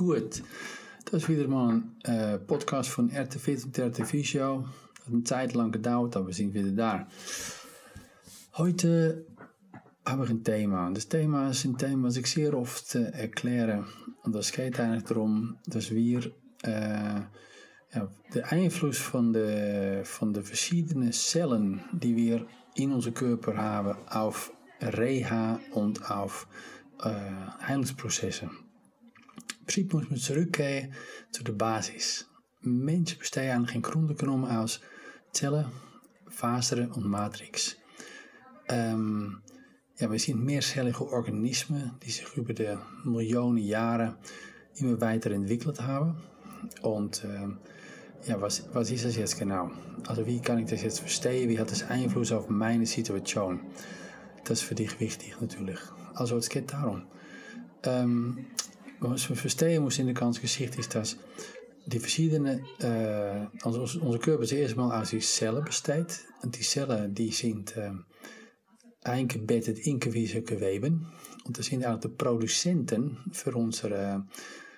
Gut. Das ist wieder mal äh, Podcast von RTV und RTV Show. Hat eine Zeit lang gedauert, aber wir sind wieder da. Heute habe ich ein Thema. Und das Thema ist ein Thema, was ich sehr oft äh, erkläre. Und das geht eigentlich darum, dass wir äh, ja, de Einfluss von de, von de verschiedenen Zellen, die wir in onze Körper haben, auf Reha und auf äh. Prinzip muss man zurückgehen zu der Basis. Menschen bestehen eigentlich in Grunde genommen aus Zellen, Fasern und Matrix. Ähm, ja, wir sind mehrcellige Organismen, die sich über de Millionen Jahre immer weiter entwickelt haben. Und ähm, ja, was, was das jetzt genau? Also wie kann ich das jetzt verstehen? Wie hat das Einfluss auf meine Situation? Das ist für dich wichtig natürlich. Also geht darum. Ähm, was wir verstehen müssen in der ganzen Geschichte ist, dass die verschiedene, äh, also onze Körper zuerst mal aus die Zellen besteht. Und die Zellen die sind äh, eingebettet in gewisse Geweben. Und das sind eigenlijk de producenten für unsere,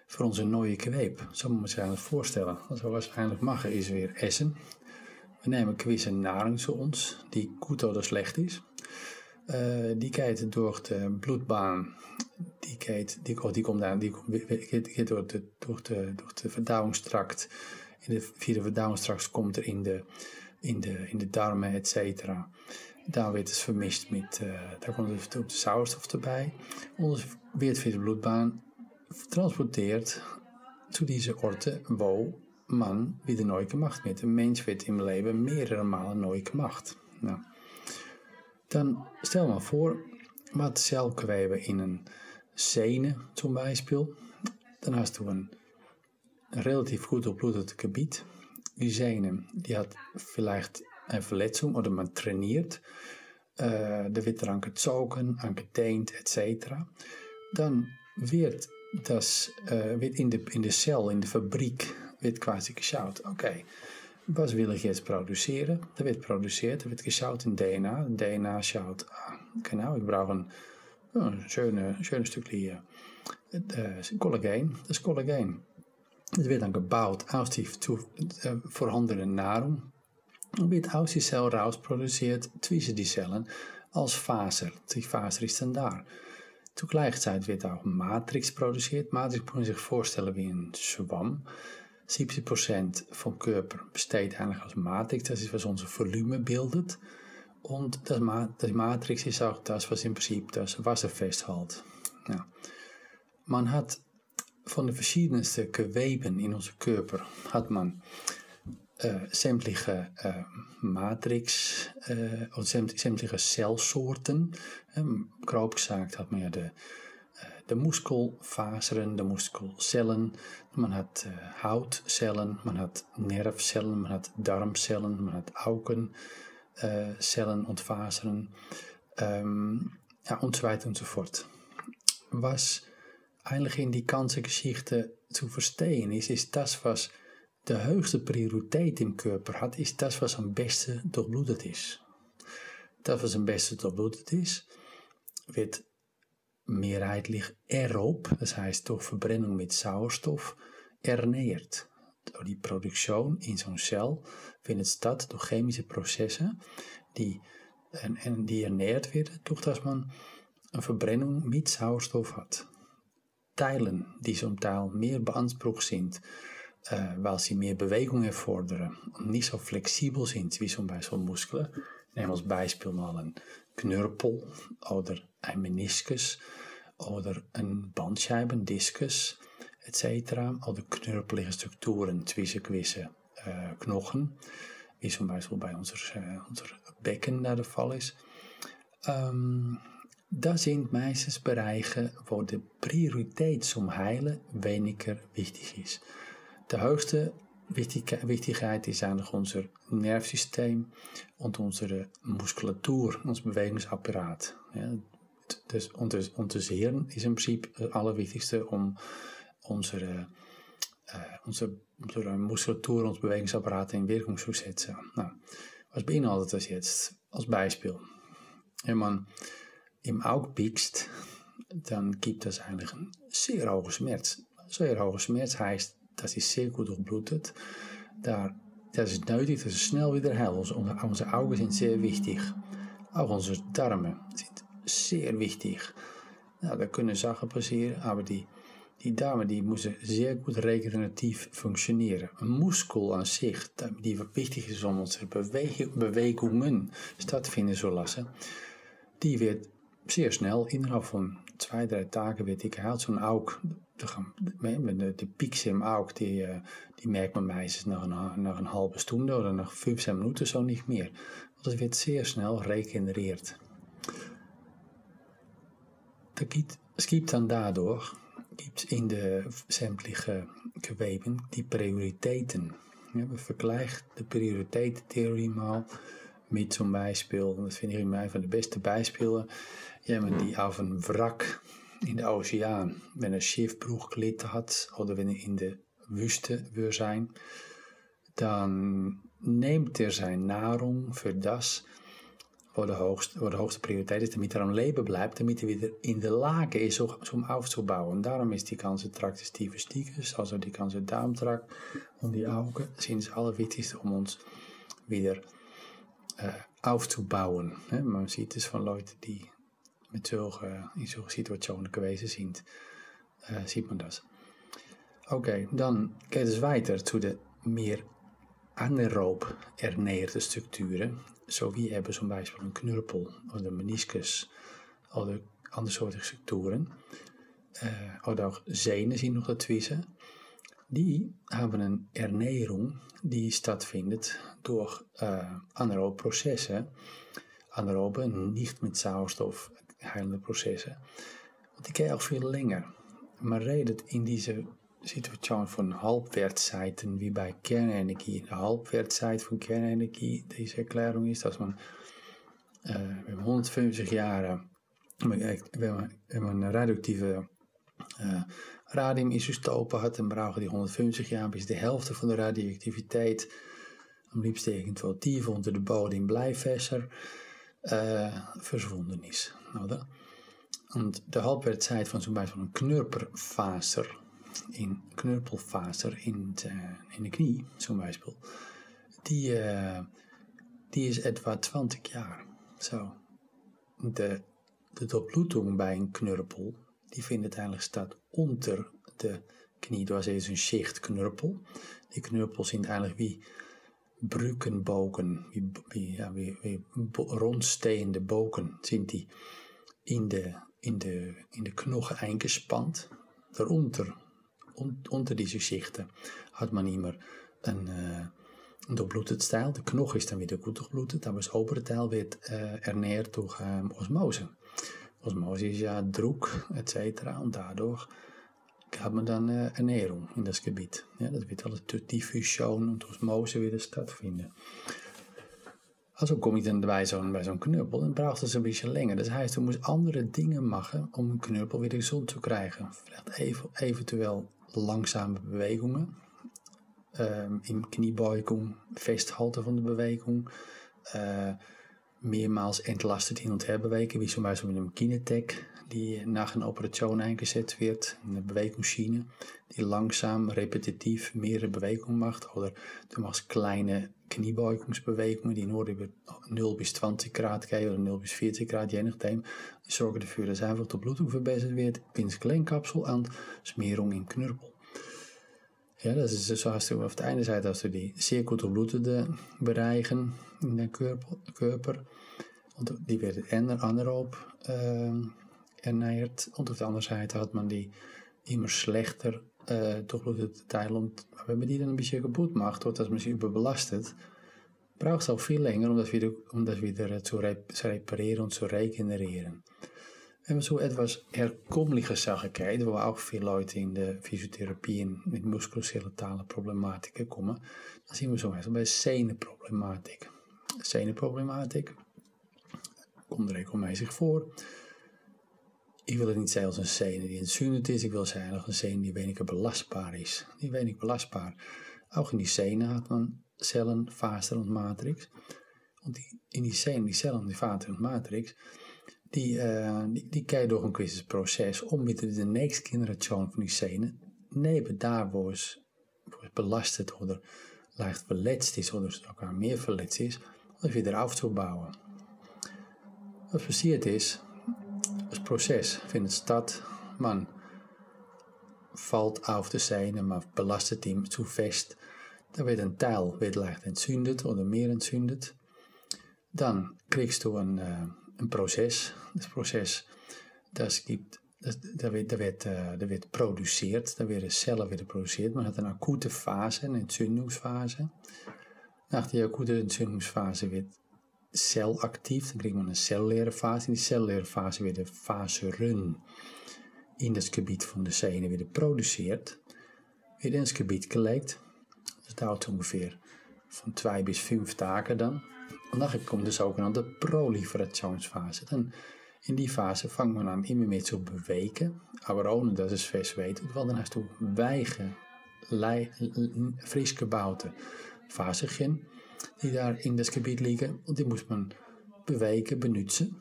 für onze neue muss man sich eigentlich vorstellen. Also was wir eigentlich machen is weer essen. We nemen gewisse Nahrung zu uns, die gut oder schlecht ist. Uh, die geht door de bloedbaan, die, geht, die, oh, die komt aan, die geht, geht door, de, door, de, door de verdauwingstrakt. In de, via de verdauwingstrakt komt er in de, in de, in de darmen, et cetera. Daar wordt het vermist met, uh, daar komt de sauerstof erbij. Anders wordt via de bloedbaan transporteert zu diese Orte, wo man wieder neu gemacht wird. Ein Mensch wird im Leben mehrere Male neu gemacht. Nou, dan stel maar voor, wat celgewebe in een zum Beispiel. Dan hast du een relatief goed opbloedend gebied. Die Sehne, die hat vielleicht eine Verletzung oder man trainiert. Äh, da wird daran gezogen, angedehnt etc. Dann wird das äh, wird in de, in de cel, in de fabriek, wird quasi geschaut. Oké, was wil ik jetzt produceren? Dat wird produziert, dat wird geschaut in DNA. DNA schaut, ah, genau, ich brauche ein, ein schöne, schönes Stückchen äh, Kollagen. Das ist Kollagen. Das wird dann gebaut aus die zu, äh, vorhandenen Nahrung und wird aus die Zell rausproduziert zwischen die Zellen als Faser. Die Faser ist dann da. Tegelijkertijd wird auch Matrix produziert. Matrix moet je zich voorstellen wie een zwam. 70% vom Körper besteht eigentlich aus Matrix. Das ist, was unser Volumen bildet. Und das, Ma das Matrix ist auch das, was im Prinzip das festhält. Ja. Man hat von den verschiedensten Geweben in unserem Körper hat man äh, Matrix äh, oder sämtliche Zellsoorten. Ähm, grob gesagt hat man ja de, de Muskelfasern, de Muskelzellen, man hat äh, Hautzellen, man hat Nervzellen, man hat Darmzellen, man hat Augenzellen und Fasern ähm, ja, so fort. Was eigentlich in die ganze Geschichte zu verstehen ist, ist das, was de hoogste prioriteit im Körper hat, ist das, was am besten durchblutet ist. Das, was am besten durchblutet ist, wird mehrheitlich aerob, das heißt durch Verbrennung mit Sauerstoff, ernährt. Door die Produktion in zo'n cel findet statt durch chemische Prozesse, die, en, en die ernährt werden, dass man eine Verbrennung mit Sauerstoff hat. Teilen, die zum Teil mehr beansprucht sind, äh, weil sie mehr Bewegung erfordern und nicht flexibel sind wie Beispiel Muskeln. Nehmen wir als Beispiel mal ein Knörpel oder ein Meniskus oder ein Bandscheiben, Diskus etc. Oder knörpelige Strukturen zwischen gewissen äh, Knochen, wie zum Beispiel bei unser, äh, unser Becken der Fall ist. Ähm, das sind meistens Bereiche, wo die Priorität zum Heilen weniger wichtig ist. De hoogste Wichtigkeit ist eigentlich unser Nervensystem und unsere Muskulatur, unser Bewegungsapparat. Ja, das, und das Hirn ist im Prinzip das Allerwichtigste, unsere, äh, unsere, unsere Muskulatur, unser Bewegungsapparat in Wirkung zu setzen. Nou, was beinhaltet das jetzt? Als Beispiel. Wenn man im Auge piekst, dann gibt das eigentlich einen sehr hohen Schmerz. Zeer hoge Schmerz heißt, das ist sehr gut durchblutet. Da, das ist nötig, dass es schnell wieder heilt. Onze, onze Augen sind sehr wichtig. Auch unsere Darme sind sehr wichtig. Nou, da können Sachen passieren, aber die, die Darme die müssen sehr gut regeneratief functioneren. Een Muskel an sich, die wichtig ist, um unsere Bewegungen stattfinden zu lassen, die wird zeer snel, innerhalb van twee, drie dagen werd ik gehaald. Zo'n auk, de, de, auk, die, uh, die merkt man meistens nach een, een halve stunde oder nach 15 minuten zo niet meer. Want het wird zeer snel gibt dann dadurch gibt in de sämtliche Geweben die Prioritäten. Ja, we vergleichen de prioriteitentheorie mal mit zum Beispiel, dat vind ik een van de beste bijspelen, jemand, die auf een wrak in de oceaan. Wenn een Schiffbruch gelitten hat oder wenn er in de Wüste würde sein, dann neemt er zijn Nahrung für das, wo de hoogste, wo de hoogste prioriteit is, damit er am Leben bleibt, damit er wieder in de Lage ist, um aufzubauen. Darum ist die ganze Trakt des Stiefes, also die ganze Darmtrakt und die Augen sind das Allerwichtigste, um uns wieder äh, aufzubauen. Man sieht es von Leuten, die mit zulke, in zulke situationen geweest sind, äh, sieht man das. Okay, dann geht es weiter zu den mehr anaerob ernährten Strukturen, so wie eben zum Beispiel een Knurpel oder Meniscus oder andersoortige Strukturen. Äh, oder auch Sehnen sind noch dazwischen. Die haben een Ernährung, die stattfindet durch äh, anaerobe Prozesse. Anaerobe, nicht mit Sauerstoff heilende processen. Want die kan auch viel länger. Man redet in diese Situation von Halbwertzeiten wie bei Kernenergie. De Halbwertzeit von Kernenergie, deze Erklärung ist, dass man äh, wenn man 150 Jahre, wenn man, eine radioactieve äh, radiumisotopen hat, dann brauchen die 150 Jahre bis de helft van de radioactiviteit, am liebsten irgendwo tief unter de bodem Bleifässer, äh, verschwunden ist. Oder? Und de Halbwertzeit van zum Beispiel een knurperfaser, in knurpelfaser in de, in de knie, zum Beispiel, die, uh, die is etwa 20 jaar. Zo. De, de doorbloeding bij een knurpel, die vindt uiteindelijk staat onder de knie. Dat is een schicht knurpel. Die knurpels zijn eigenlijk wie brückenbogen, wie, ja, wie, rondsteende bogen, sind die in de, in de, in de knochen eingespannt. Darunter, un, unter diese Schichten, hat man immer ein, äh, durchblutetes Teil. Der Knochen ist dann wieder gut durchblutet, aber das obere Teil wird äh, ernährt durch ähm, Osmose. Osmose ist ja Druck etc. Und dadurch hat man dann äh, in das Gebiet. Ja, das wird alles Diffusion und Osmose wieder stattfinden. Also kom je dan bij zo'n bij zo'n knuppel, dan braucht het een beetje länger. Das heißt, du musst andere Dinge machen, um een knuppel weer gezond te krijgen. Even, eventueel langzame Bewegungen. Ähm, Im Kniebeugung festhalten van de Bewegung. Äh, mehrmals entlastet hin und her bewegen, wie zum Beispiel mit einem Kinetec, die nach einer Operation eingesetzt wird, eine Bewegungsschiene, die langsam, repetitiv mehrere Bewegungen macht. Oder du machst kleine Kniebeugungsbewegungen, die nur über 0 bis 20 Grad gehen oder 0 bis 40 Grad, je nachdem. Die zorgen ervoor dat einfach de bloeding verbessert wird ins Gelenkkapsel en Smerung im Knurpel. Ja, dat is zo hast du auf der einen Seite hast du die sehr gut durchblutete Bereichen in der Körper und die werden anaerob äh, ernährt anderen Seite hat man die immer schlechter äh, durchblutete Teile und wenn man die dann ein bisschen kaputt macht oder dass man sie überbelastet, braucht es auch viel länger, um das wieder, um das wieder zu, reparieren und zu regenerieren. Wenn man so etwas wo auch viele Leute in de Physiotherapie mit muskuloskeletale Problematiken kommen, dan zien we zo meestal bij zenuwproblematiek. Zenuwproblematiek komt regelmäßig voor. Ik wil het niet zeggen als een zenuw die entzündend is, ik wil zeggen als een zenuw die weinig belastbaar is. Die weinig belastbaar. Ook in die zenuw had man cellen, vaster und matrix. Want die, in die zenuw, die cellen, die vater und matrix, die, uh, die, die door een kwestie proces om de next generatie van die scène neben da, wo es, wo es belastet oder leicht verletzt ist oder sogar mehr verletzt ist, das wieder aufzubauen. Was passiert ist, das Prozess findet statt, man valt auf de Zähne, man belastet ihn zu fest, dann wird ein Teil wird leicht entzündet oder mehr entzündet. Dann kriegst du ein, äh, ein Prozess. Das Prozess, das gibt, das, da wird, da wird, äh, da wird produziert, da werden Zellen wieder produziert. Man hat eine akute Phase, eine Entzündungsphase. Die akute Entzündungsphase wird cellactief, dann kriegt man een celluläre Phase. In die celluläre Phase wird de Faseren in das Gebiet van de Zähne wieder produziert, wird ins Gebiet gelegt. Das dauert ongeveer van twee bis vijf dagen dan. En dan komt de zogenaamde proliferationsfase. Dan in die fase vangt man aan immer meer zu bewegen, aber ohne dass es fest weet, want dan hast du weiche, frisch gebaute Faserchen, die daar in das Gebiet liegen und die muss man bewegen, benutzen.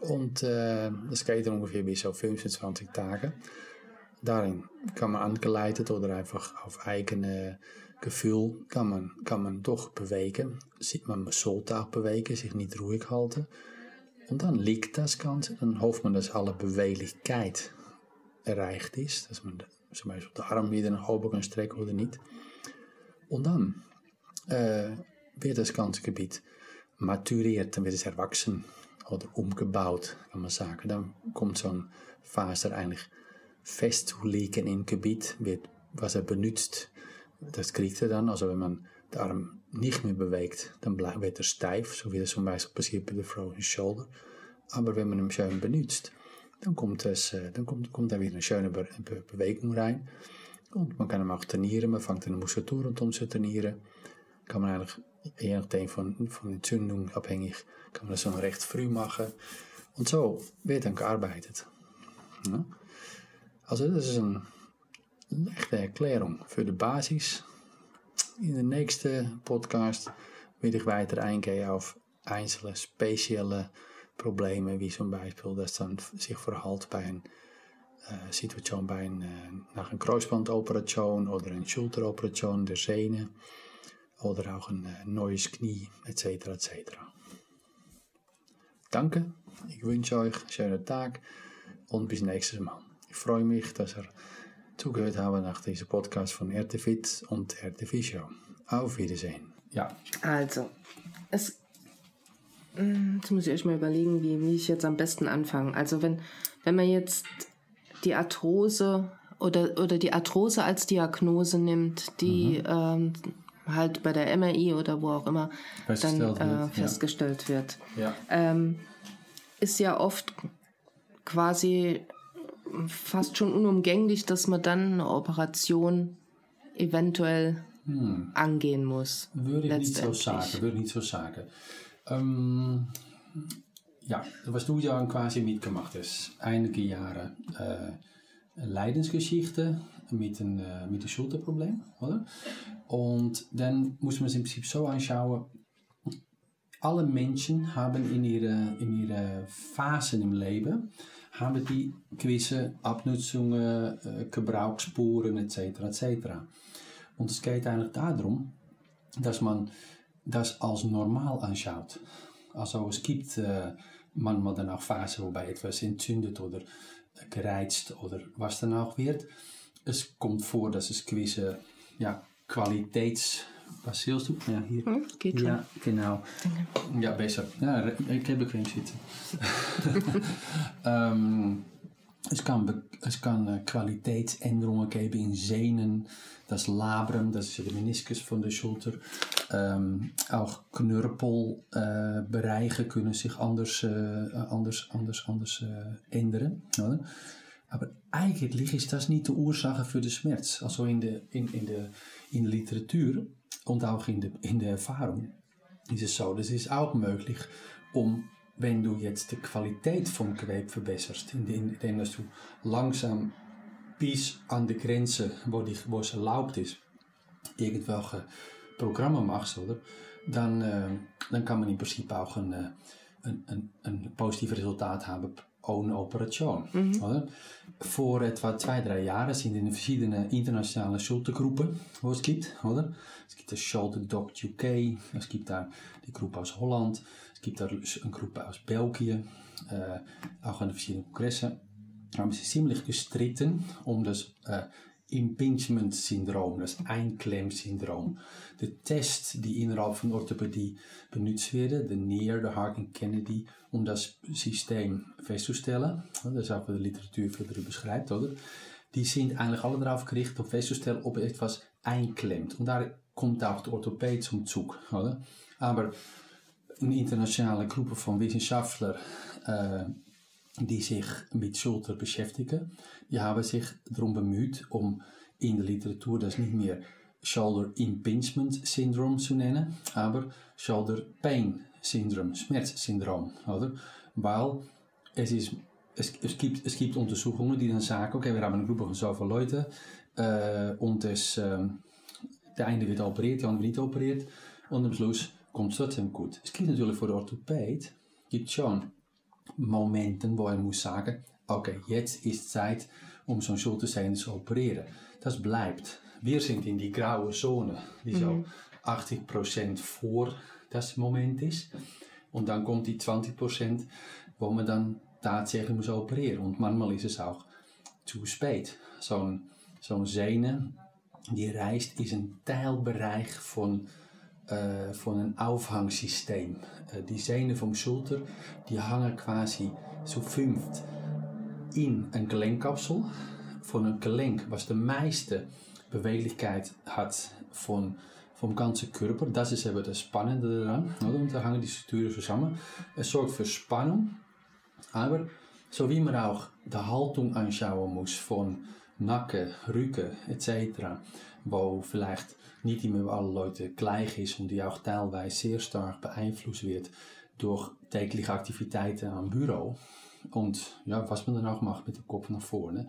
Und äh, das geht dann ungefähr bis auf 25 Tage. Darin kann man angeleitet oder einfach auf eigene Gefühl kann man, kann man doch bewegen. Man sollte auch bewegen, sich nicht ruhig halten. Und dann liegt das Ganze, dann hofft man, dass alle Beweglichkeit erreicht ist. Dass man zum Beispiel de Arm wieder nach oben kann strecken oder nicht. Und dann äh, wird das ganze Gebiet maturiert, dann wird es erwachsen oder umgebaut, kann man sagen. Dann kommt so eigentlich fest zu liegen im Gebiet, wird, was er benutzt, das kriegt er dann. Also wenn man den Arm nicht mehr bewegt, dann wird er steif, so wie das zum Beispiel passiert bei der Frozen Shoulder. Aber wenn man ihn schön benutzt, dann kommt, es, äh, dann kommt, kommt da wieder eine schöne Be rein. Man kann hem auch trainieren, man fängt eine Muskulatur rondom zu trainieren. Kann man eigentlich, je nachdem von, von Entzündung abhängig, kann man das schon recht früh machen. Und so wird dann gearbeitet. Ja? Also das ist een echte Erklärung für Basis. In de nächsten Podcast will ich weiter eingehen auf einzelne spezielle Probleme, wie zum Beispiel, dass dann sich verhält bei einer äh, Situation bei ein, äh, nach einer Kreuzbandoperation oder einer Schulteroperation der Sehne oder auch ein äh, neues Knie etc. etc. Danke, ich wünsche euch einen schönen Tag und bis nächstes Mal. Ich freue mich, dass ihr zugehört habt nach diesem Podcast von RTFit und RTV Show. Auf Wiedersehen. Ja. Also, es, mm, jetzt muss ich euch mal überlegen, wie, wie ich jetzt am besten anfange. Also, wenn, wenn man jetzt die Arthrose oder, oder die Arthrose als Diagnose nimmt, die mhm. ähm, halt bei der MRI oder wo auch immer dann äh, festgestellt ja. wird, ja. Ähm, ist ja oft quasi fast schon unumgänglich, dass man dann eine Operation eventuell hm. angehen muss. Würde ich nicht so sagen. Würde ich nicht so sagen. Ähm, ja, was du ja quasi mitgemacht hast, einige Jahre äh, Leidensgeschichte mit een, äh, mit einem Schulterproblem, oder? Und dann muss man es im Prinzip so anschauen, alle Menschen haben in ihre, in ihre Phasen im Leben haben die gewisse Abnutzungen, äh, Gebrauchsspuren etc. etc. Und es geht eigentlich darum, dass man das als normal anschaut. Also es gibt äh, manchmal dann auch Phasen, wobei etwas entzündet oder gereizt oder was dann auch wird. Es kommt vor, dass es gewisse ja, Qualitäts was? Ja, hier. Hm. Ja, genau. Ja, besser. Ja, ik heb bequem zitten. um, es kann, es kann äh, Qualitätsänderungen geben in Sehnen, das Labrum, das ist der Meniskus von der Schulter. Ähm, auch Knörpelbereiche äh, können sich anders, äh, anders, anders, anders ändern. Oder? Aber eigentlich ist das nicht die Ursache für den Schmerz. Also in der, in, in der, in der Literatur und auch in der, in der Erfahrung ist es so, das ist auch möglich, um, wenn du jetzt die Qualität vom verbesserst, indem dass du langsam bis an die Grenze, wo, die, wo es erlaubt ist, irgendwelche Programme machst, oder? Dann, äh, dann kann man im Prinzip auch ein, ein, ein, ein positives Resultat haben ohne Operation. Oder? Vor etwa zwei, drei Jahren sind in verschiedene internationale Schultergruppen, wo es gibt. Oder? Es gibt das Shoulder Doc UK, es gibt da die Gruppe aus Holland, es gibt da eine Gruppe aus Belgien, äh, auch an verschiedenen Kongressen. Haben sie ziemlich gestritten um das äh, Impingement-Syndroom, das Einklemmsyndroom. De Tests die innerhalb van Orthopädie benutzt werden, de NEAR, de Hart Kennedy, um das System festzustellen, das ist auch de Literatuur veel darüber schreibt, oder? Die sind eigentlich alle darauf gerichtet, um festzustellen, ob etwas einklemmt. Und daar kommt auch der Orthopäd zum Zug, oder? Aber eine internationale Gruppe von Wissenschaftlern, äh, die sich mit Schulter beschäftigen, die haben sich darum bemüht, um in der Literatur das nicht mehr Shoulder Impingement Syndrome zu nennen, aber Shoulder Pain Syndrome, Schmerzsyndrom, oder? Weil es es, gibt, es gibt Untersuchungen, die dann sagen, okay, wir haben eine Gruppe von zoveel Leute äh, und es, äh, der eine wird operiert, der andere nicht operiert und am Schluss kommt es trotzdem gut. Es gibt natürlich für den Orthopäd, gibt schon Momenten, wo er muss sagen, okay, jetzt ist Zeit, um zo'n Schultersehne zu operieren. Das bleibt. Wir sind in die graue Zone, die so 80% vor das Moment ist. Und dann kommt die 20%, wo man dann tatsächlich muss operieren. Und manchmal ist es auch zu spät. Zo'n zo'n Sehne, die reist, is een Teilbereich von, äh, von een Aufhangsysteem. Äh, die Sehnen vom Schulter, die hangen quasi zu fünft in een gelenkkapsel. Von een Gelenk, was de meiste Beweglichkeit hat von, vom ganzen Körper. Das ist eben das Spannende daran. Oder? Und da hangen die Strukturen zusammen. Es sorgt für Spannung, aber so wie man auch die Haltung anschauen muss von Nacken, Rücken etc., wo vielleicht nicht immer alle Leute gleich ist und die auch teilweise sehr stark beeinflusst wird durch tägliche Aktivitäten am Büro und ja, was man dann auch macht mit dem Kopf nach vorne.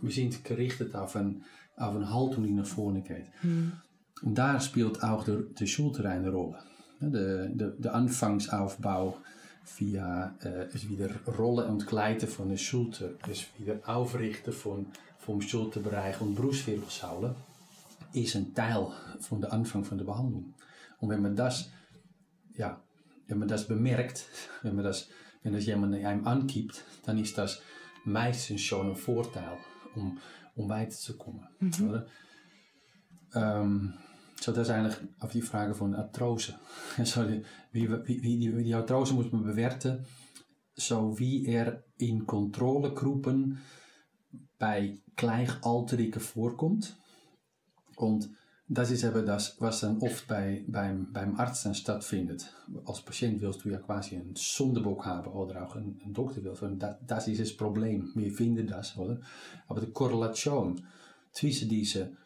Wir sind gerichtet auf, ein, auf eine Haltung, die nach vorne geht. Und da spielt auch der, der Schulter eine Rolle. Der, der, der Anfangsaufbau via äh, wieder Rollen und Gleiten von der Schulter, es wieder Aufrichten von, vom Schulterbereich und Brustwirbelsäule, ist ein Teil von der Anfang von der Behandlung. Und wenn man das, ja, wenn man das bemerkt, wenn man das, wenn das jemand einem angibt, dann ist das meistens schon ein Vorteil, um, um weiterzukommen. Oder? Ähm, so, das ist eigentlich auf die Frage von Arthrose. Also, wie, wie, wie, die, die Arthrose muss man bewerten, so wie er in Kontrollegruppen bei Gleichaltrigen vorkommt. Und das ist eben das, was dann oft bei, beim, beim Arzt dann stattfindet. Als Patient willst du ja quasi einen Sonderbock haben oder auch ein, ein Doktor will. Das, das ist das Problem. Wir finden das, oder? Aber die diese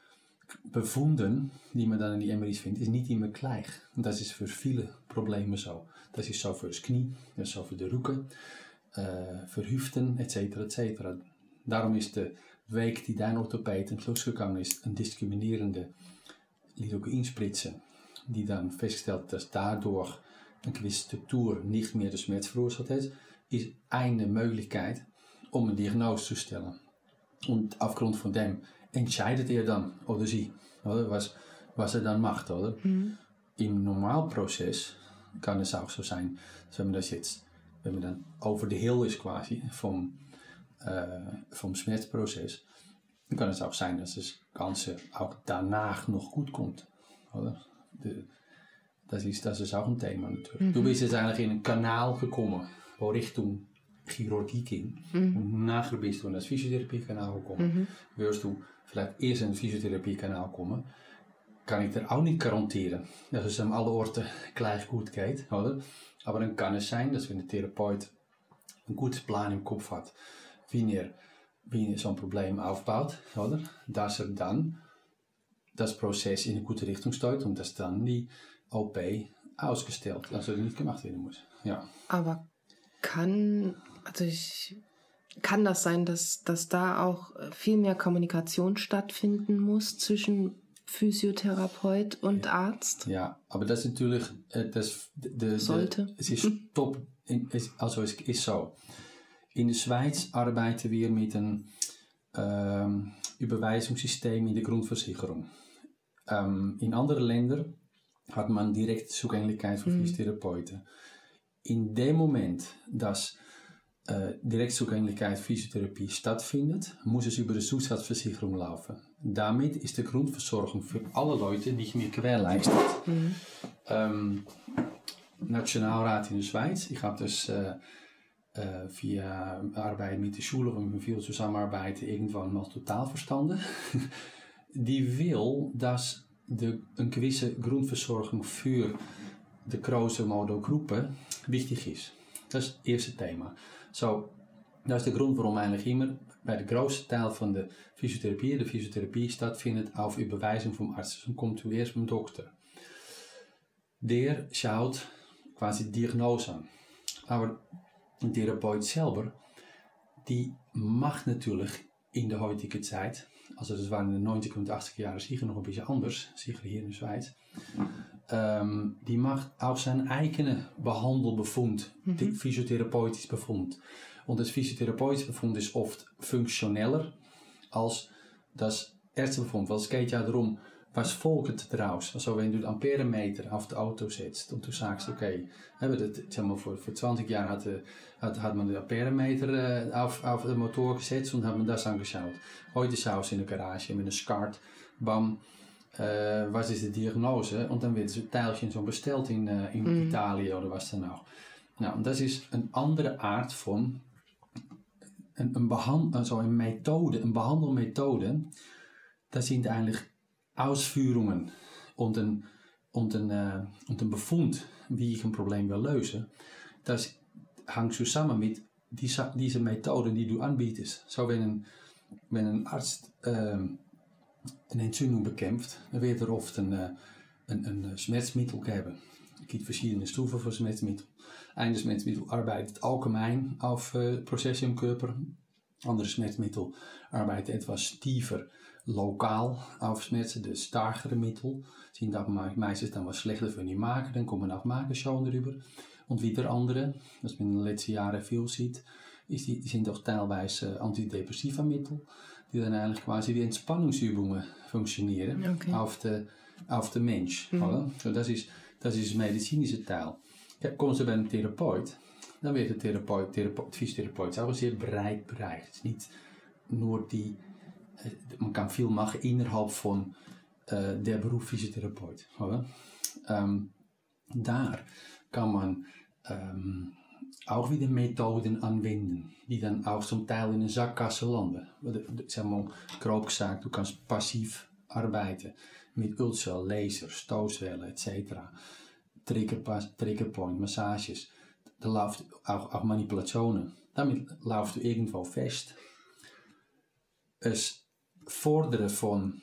Befunden, die man dann in die MRI's findet, ist nicht immer gleich. Und das ist für viele Probleme so. Das ist so für das Knie, das ist so für die Rücken, äh, für Hüften, etc. etc. Darum ist der Weg, die dein Orthopäd am Schluss gegangen ist, een discriminerende Lidocainspritze, die dann feststellt, dass dadurch eine gewisse Struktur nicht mehr de Schmerz verursacht hat, ist eine Möglichkeit, um eine Diagnose zu stellen. Und aufgrund von dem entscheidet er dann, oder sie, oder, was, was er dann macht. Oder? Im Normalprozess kann es auch so sein, dass wenn man das jetzt, wenn man dann over the hill ist quasi vom, äh, vom Schmerzproces, dann kann es auch sein, dass das Ganze auch danach noch gut kommt. Oder? De, das, ist, das ist auch ein Thema natürlich. Du bist jetzt eigentlich in een Kanal gekommen, wo Richtung Chirurgie ging. Und nachher bist du in das Physiotherapiekanaal gekommen. Wirst du vielleicht eerst in het Physiotherapiekanaal komen, kann ich dir auch nicht garantieren, dass es an alle Orten gleich gut geht, oder? Aber dann kann es sein, dass wenn der Therapeut ein gutes Plan im Kopf hat, wie er, wie er so ein Problem aufbaut, oder? Dass er dann das Prozess in eine gute Richtung steuert und dass dann die OP ausgestellt, also nicht gemacht werden muss. Ja. Aber kann, also ich, kann das sein, dass, dass da auch viel mehr Kommunikation stattfinden muss zwischen Physiotherapeut und Arzt? Ja, aber das ist natürlich, äh, das, de, Sollte. es ist top, also es ist so. In de Schweiz arbeiten wir mit einem ähm, Überweisungssystem in der Grundversicherung. Ähm, in anderen Ländern hat man direkte Zugänglichkeit für Physiotherapeuten. In dem Moment, dass äh, Direktzugänglichkeit Physiotherapie stattfindet, muss es über die Zusatzversicherung laufen. Damit ist die Grundversorgung für alle Leute nicht mehr gewährleistet. Ähm, Nationalrat in der Schweiz, ich habe das äh, äh, via Arbeit mit der Schule und mit viel Zusammenarbeiten irgendwann mal total verstanden. Die will, dass de, een gewisse Grundversorgung für de große Modo-Gruppen wichtig ist. Das ist das erste Thema. So, dat is de grond waarom eigenlijk immer bij de grootste Teil van de fysiotherapie, de fysiotherapie stattfindet auf Überweisung vom Arzt. Dan komt u eerst beim Doktor. Der schaut quasi Diagnose an. Aber ein Therapeut selber, die macht natürlich in der heutigen Zeit, also das waren in den 90er und 80er Jahren sicher noch ein bisschen anders, sicher hier in der Schweiz, ähm, die macht auch seinen eigenen Behandelbefund, mhm. physiotherapeutisch Befund. Und das physiotherapeutische Befund ist oft funktioneller als das Ärztebefund, weil es geht ja darum, was daraus? Also wenn du den Amperemeter auf das Auto setzt und du sagst, okay, das, sag mal, vor, vor 20 Jahren hat, hat, hat man den Amperemeter äh, auf, auf den Motor gesetzt und hat man das angeschaut. Heute schaust du in der Garage mit einem SCART, bam, äh, was ist die Diagnose? Und dann wird so ein Teilchen so bestellt in, in mm. Italië oder was dann auch. Nou, das ist eine andere Art von een, een, behand, also een Methode, een Behandelmethode, das sind eigentlich Ausführungen und ein, und ein, äh, und Befund, wie ich ein Problem will lösen. Das hängt zusammen mit dieser, diese Methoden, die du anbietest. So, wenn ein, wenn ein Arzt äh, eine Entzündung bekämpft, dann wird er oft ein, ein Schmerzmittel geben. Es gibt verschiedene Stufen von Schmerzmittel. Eines Schmerzmittel arbeitet allgemein auf äh, Prozesse. Andere Schmerzmittel arbeiten etwas tiefer lokal auf Schmerzen, de starkere Mittel, sind auch meistens dann was schlechter für die Magen, dann kommen auch Magenschauer rüber. Und wieder andere, was man in den letzten Jahren viel sieht, ist die, sind auch teilweise antidepressiva Mittel, die dann eigentlich quasi wie Entspannungsübungen funktionieren okay. auf den auf de Mensch. Mhm. So, das, ist, das ist das medizinische Teil. Ja, kommen Sie bei einem Therapeut, dann wird der Therapeut, Therapeut Physiotherapeut auch ein sehr breit Bereich. Es ist nicht nur die man kann viel machen innerhalb von äh, der Beruf Physiotherapeut. Oder? Ähm, da kann man ähm, auch Methoden anwenden, die dann auch zum Teil in een Sackgasse landen. Zeg maar, grob gesagt, du kannst passiv arbeiten mit Ultra, Laser, Stoßwelle etc. Trigger, Triggerpoint, Massages. Da läuft auch, auch Manipulationen. Damit läuft du irgendwo fest. Es Forderen von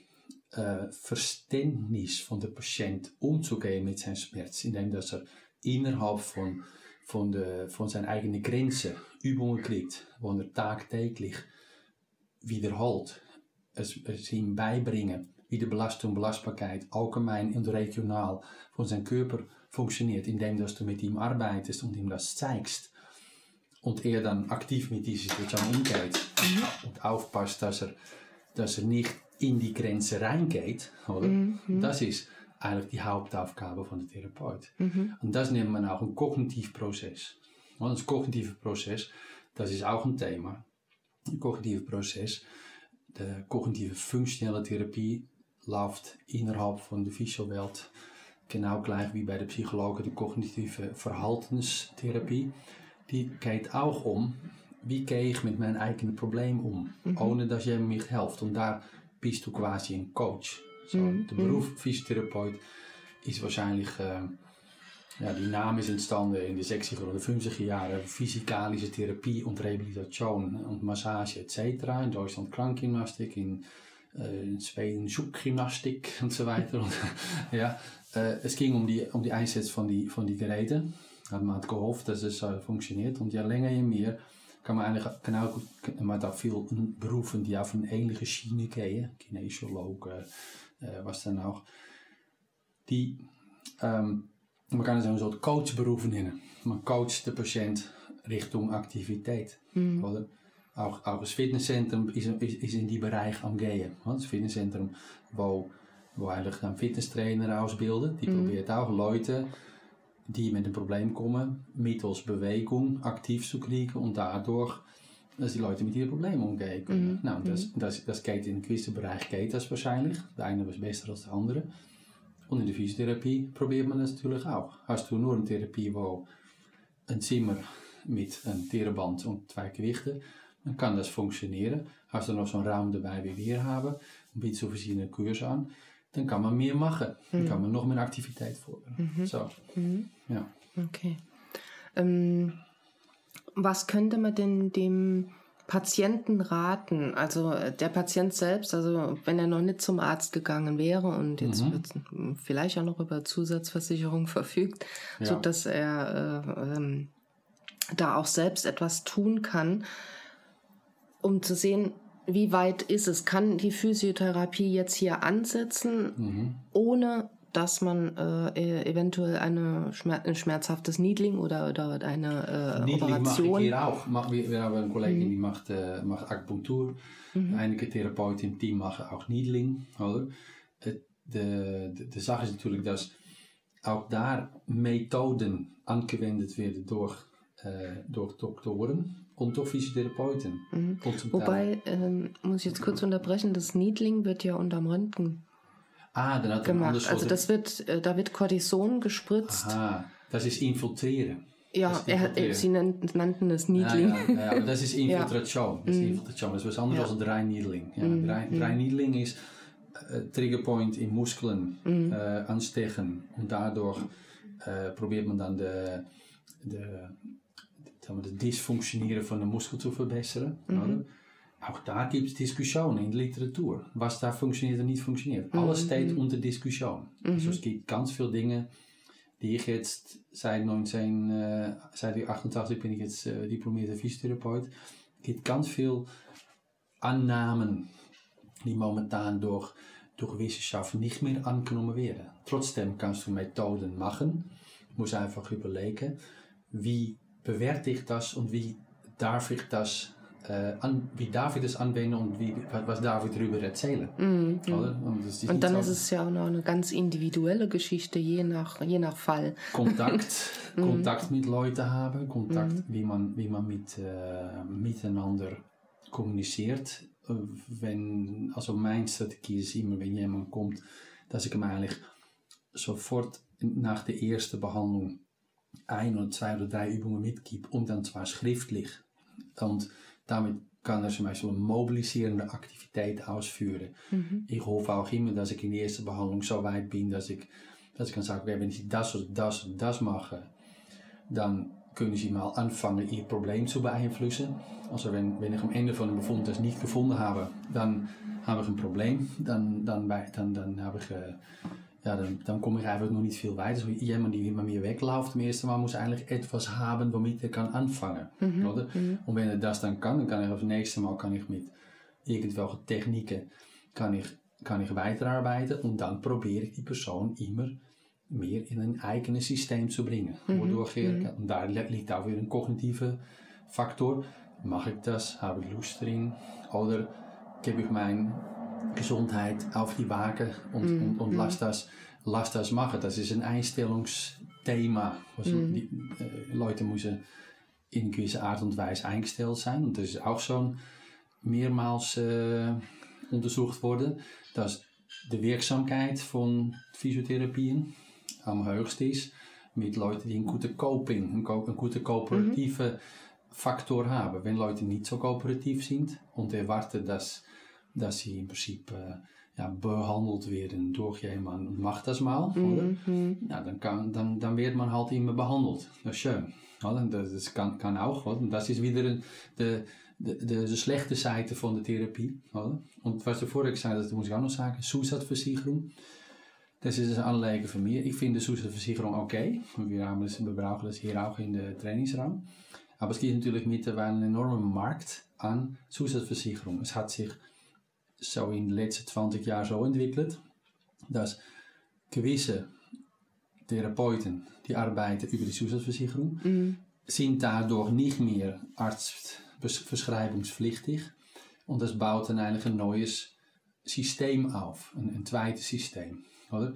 äh, Verständnis von der Patient umzugehen mit seinem Schmerz, indem dass er innerhalb von, von, de, von seinen eigenen Grenzen Übungen kriegt, wo er tagtäglich wiederholt, es, es ihm beibringen, wie de Belastung, Belastbarkeit allgemein und regional von seinem Körper funktioniert, indem dass du mit ihm arbeitest und ihm das zeigst und er dann aktiv mit dieser Situation umgeht mhm. und aufpasst, dass er dass er nicht in die Grenze reingeht, oder? Mhm. Das ist eigentlich die Hauptaufgabe von der Therapeut. Mhm. Und das nennt man auch ein Kognitivprozess. Und das kognitive Prozess, das ist auch ein Thema. Ein kognitive Prozess, de cognitieve functionele Therapie läuft innerhalb von der Physiowelt genau gleich wie bei der Psychologen die kognitive Verhaltenstherapie. Die geht auch um wie gehe ich mit meinem eigenen Problem um, mhm. ohne dass jemand mich hilft. Und da bist du quasi ein Coach. So, mhm. Der Beruf Physiotherapeut ist wahrscheinlich, äh, ja, die Name ist entstanden in den 60er oder 50er Jahren, physikalische Therapie und Rehabilitation und Massage etc. In Deutschland Krankgymnastik, in, äh, in Schweden Schubgymnastik und so weiter. und, ja, äh, es ging um die, um die Einsatz von die, von die Geräten. Man hat gehofft, dass es äh, funktioniert. Und je länger je mehr kann man eigentlich genau gut, man da viel Berufen, die auf eine ähnliche Schiene gehen, Kinesiologen, äh, was dann auch, die, ähm, man kann es een soort coachberoepen nennen. Man coacht de patiënt. Oder? Auch, auch das Fitnesszentrum ist, ist, ist in die Bereich am gehen. Oder? Das Fitnesszentrum, wo, wo eigentlich dann Fitnesstrainer ausbilden, die probiert auch Leute, die mit einem Problem kommen, mittels Bewegung aktiv zu kriegen und dadurch, dass die Leute mit ihren Problemen umgehen können. Nou, das, das, das geht in gewissen Bereich geht das wahrscheinlich. Der eine was besser als der andere. Und in der Physiotherapie probiert man das natürlich auch. Hast du nur eine Therapie, wo ein Zimmer mit een Thereband und zwei Gewichten, dann kann das funktionieren. Hast du noch so einen Raum dabei, wie wir haben, und bietet so verschiedene Kurse an, dann kann man mehr machen. Dann kann man noch mehr Aktivität fordern. So. Ja. Okay. Ähm, was könnte man denn dem Patienten raten? Also äh, der Patient selbst, also wenn er noch nicht zum Arzt gegangen wäre und jetzt wird's, m, vielleicht auch noch über Zusatzversicherung verfügt, Ja. so dass er äh, ähm, da auch selbst etwas tun kann, um zu sehen, wie weit ist es? Kann die Physiotherapie jetzt hier ansetzen, Mhm. ohne dass man äh, e- eventuell eine Schmer ein schmerzhaftes Needling oder, oder eine äh, Niedlich mache ich Operation. hier auch. Wir, wir haben eine Kollegin die macht, äh, macht Akupunktur. Einige Therapeuten im Team machen auch Needling. Oder? Het- De, de, de Sache ist natürlich, dass auch da Methoden angewendet werden durch, äh, durch Doktoren und durch Physiotherapeuten. Und zum Teil- Wobei, ähm, muss ich jetzt kurz unterbrechen, das Needling wird ja unterm Röntgen ah, dann hat er ein gemacht. anderes Also soort- das wird, äh, da wird Cortison gespritzt. Aha, das ist Infiltrieren. Ja, das ist er, hat- äh, infiltrieren. sie nennt, nannten es Ja, Needling. ja, ja, aber das is infiltration. Dat is infiltration. Dat is wat anders Ja. als een dry needling. Ja, dry, dry needling is eh, triggerpoint in Muskeln eh, aansteken. En daardoor eh, probeert man dan de, de, sagen wir, das Dysfunktionieren von der Muskel zu verbessern. Oder? Auch da gibt es Diskussionen in der Literatur, was da funktioniert und nicht funktioniert. Alles steht unter Diskussion. Also es gibt ganz viele Dinge, die ich jetzt seit 19, äh, seit 88 bin ich jetzt äh, diplomierter Physiotherapeut. Es gibt ganz viele Annahmen, die momentan durch, durch Wissenschaft nicht mehr angenommen werden. Trotzdem kannst du Methoden machen, muss einfach überlegen, wie bewerte ich das und wie darf ich das, äh, an, wie darf ich das anwenden und wie, was, darf ich darüber erzählen. Oder? Und, Und dann ist es ja auch noch eine ganz individuelle Geschichte, je nach, je nach Fall. Kontakt, Kontakt mit Leuten haben, Kontakt, wie man, wie man mit, äh, miteinander kommuniziert. Äh, Wenn, also mijn strategie is immer, wenn jemand kommt, dass ich ihm eigentlich sofort nach der ersten Behandlung ein oder zwei oder drei Übungen mitgebe und dann zwar schriftlich. Und damit kann er zum Beispiel eine mobilisierende Aktivität ausführen. Ich hoffe auch immer, dass ich in der ersten Behandlung so weit bin, dass ich, dass ich kann sagen, okay, wenn ich das oder das und das mache, dann können Sie mal anfangen, Ihr Problem zu beeinflussen. Also wenn, wenn ich am Ende von dem Befund das nicht gefunden habe, dann habe ich ein Problem. Dann, dann, bei- dann, dann, habe ich, äh, ja, dann, dann komme ich einfach noch nicht viel weiter. So jemand, die mit mir wegläuft, am ersten Mal muss eigentlich etwas haben, womit er kann anfangen. Oder? Und wenn er das dann kann, dann kann ich das nächste Mal kann ich mit irgendwelchen Techniken kann ich, kann ich weiterarbeiten und dann probiere ich die Person immer meer in een eigen systeem zu bringen. Wodurch er, und da li- liegt auch wieder ein kognitiver Faktor. Mache ich das? Habe ich Lust drin? Oder gebe ich meine Gesundheit auf die Waage und, und, und lass, das, lass das machen? Das ist ein Einstellungsthema. Also die, äh, Leute müssen in gewisse Art und Weise eingestellt sein. Und das ist auch schon mehrmals äh, untersucht worden, dass de Wirksamkeit von Physiotherapien am höchsten ist mit Leuten, die een gute Coping, een, ko- een gute kooperatieve Faktor haben. Wenn Leute nicht so kooperativ sind und erwarten, dass, dass sie im Prinzip äh, ja, behandelt werden durch jemanden und macht das mal, oder? Ja, dann, kann, dann, dann wird man halt immer behandelt. Das ist schön. Oder? Das, das kann, kann auch. Oder? Das ist wieder een- de, de, de, de slechte Seite von der Therapie. Oder? Und was du vorher gesagt hast, das muss ich auch noch sagen, Zusatzversicherung. Das ist ein Anliegen von mir. Ich finde Zusatzversicherung okay. Wir, haben das, wir brauchen das hier auch in der Trainingsraum. Aber es gibt natürlich mittlerweile einen enormen Markt an Zusatzversicherung. Es hat sich so in den letzten 20 Jahren so entwickelt, dass gewisse Therapeuten, die arbeiten über die Zusatzversicherung, sind dadurch nicht mehr arztverschreibungspflichtig und das baut dann eigentlich ein neues System auf, ein, ein zweites System. Oder?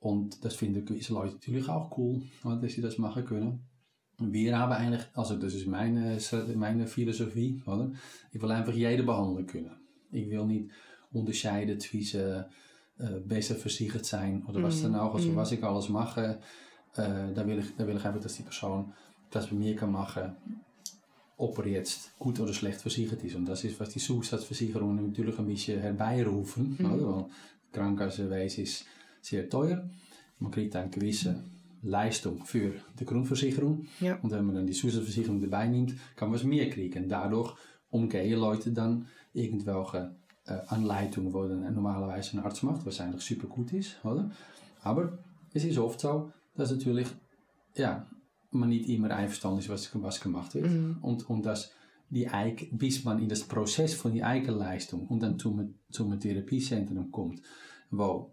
Und das finden gewisse Leute natürlich auch cool, oder, dass sie das machen können. Und wir haben eigentlich, also das ist meine, meine Philosophie, oder? ich will einfach jeden behandelen können. Ich will nicht unterscheiden zwischen äh, besser versichert sein oder was dann auch, also was ich alles mache, äh, da, will ich, da will ich einfach, dass die Person das bei mir kann machen ob er jetzt gut oder schlecht versichert ist. Und das ist, was die Zusatzversicherungen natürlich ein bisschen herbeirufen. Mhm. Oder? Weil Krankenkassenweise ist sehr teuer. Man kriegt eine gewisse Leistung für die Grundversicherung. Ja. Und wenn man dann die Zusatzversicherung dabei nimmt, kann man es mehr kriegen. Dadurch umgehen Leute dann irgendwelche äh, Anleitungen, wo dann normalerweise ein Arzt macht, was eigentlich super gut ist. Oder? Aber es ist oft so, dass natürlich ja, man nicht immer einverstanden ist, was, was gemacht wird. Mhm. Und, und dass die eigen, bis man in das Prozess von die Eigenleistung und dann zum, zum Therapiezentrum kommt, wo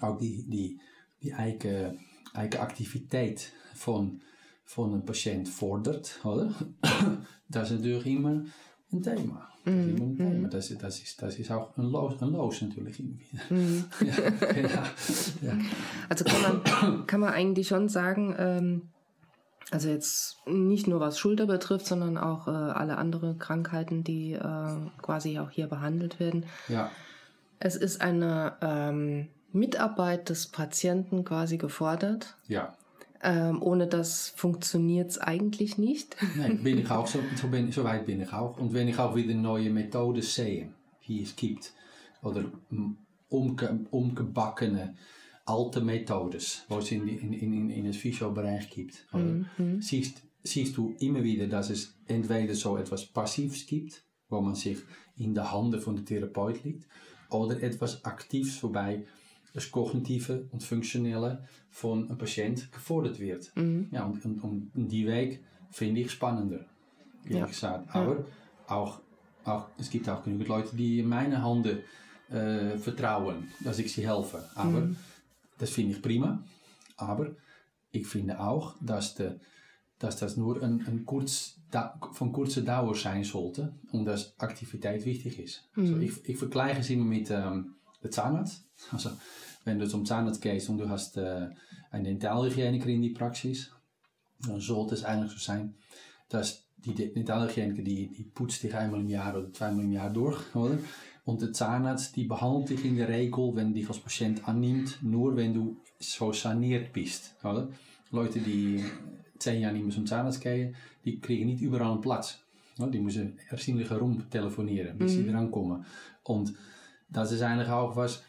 auch die, die, die eigen, eigen Aktivität von, von een Patient fordert, oder? das ist natürlich immer ein Thema. Das ist, immer ein Thema. Das, das, ist, das ist auch ein Los, ein Los natürlich irgendwie. ja, genau. ja. Also kann man, kann man eigentlich schon sagen, ähm, also jetzt nicht nur was Schulter betrifft, sondern auch äh, alle andere Krankheiten, die äh, quasi auch hier behandelt werden. Ja. Es ist eine ähm, Mitarbeit des Patienten quasi gefordert. Ja. Ähm, ohne das funktioniert es eigentlich nicht. Nein, bin ich auch so, so, bin, so weit bin ich auch. Und wenn ich auch wieder neue Methoden sehe, die es gibt, oder umge, umgebackene alte Methodes, die es in, in, in, in het Physio-Bereich gibt, Mhm. siehst, siehst du immer wieder, dass es entweder so etwas Passives gibt, wo man sich in de Handen von der Therapeut liegt, oder etwas Aktives, wobei das Kognitive und Funktionelle von einem Patient gefordert wird. Mhm. Ja, und, und, und die Weg finde ich spannender, ehrlich Ja. gesagt. Aber auch, auch, es gibt auch genügend Leute, die in meine Handen äh, vertrauen, dass ich sie helfe. Aber das finde ich prima. Aber ich finde auch, dass, de, dass das nur ein, ein kurz, da, von kurzer Dauer sein sollte und dass Aktivität wichtig ist. Also ich, ich vergleiche es immer mit ähm, Zahnarzt. Also wenn du zum Zahnarzt gehst und du hast äh, einen Dentalhygieniker in die Praxis, dann sollte es eigentlich so sein, dass die Dentalhygieniker die, die putzt dich einmal im Jahr oder zweimal im Jahr durch, oder? Und der Zahnarzt, die behandelt dich in der Regel, wenn dich als Patient annimmt, nur wenn du so saniert bist, oder? Leute, die zehn Jahre nicht mehr zum Zahnarzt gehen, die kriegen nicht überall einen Platz. oder? Die müssen er ziemlich herum telefonieren, bis sie dran kommen. Und das ist eigentlich auch was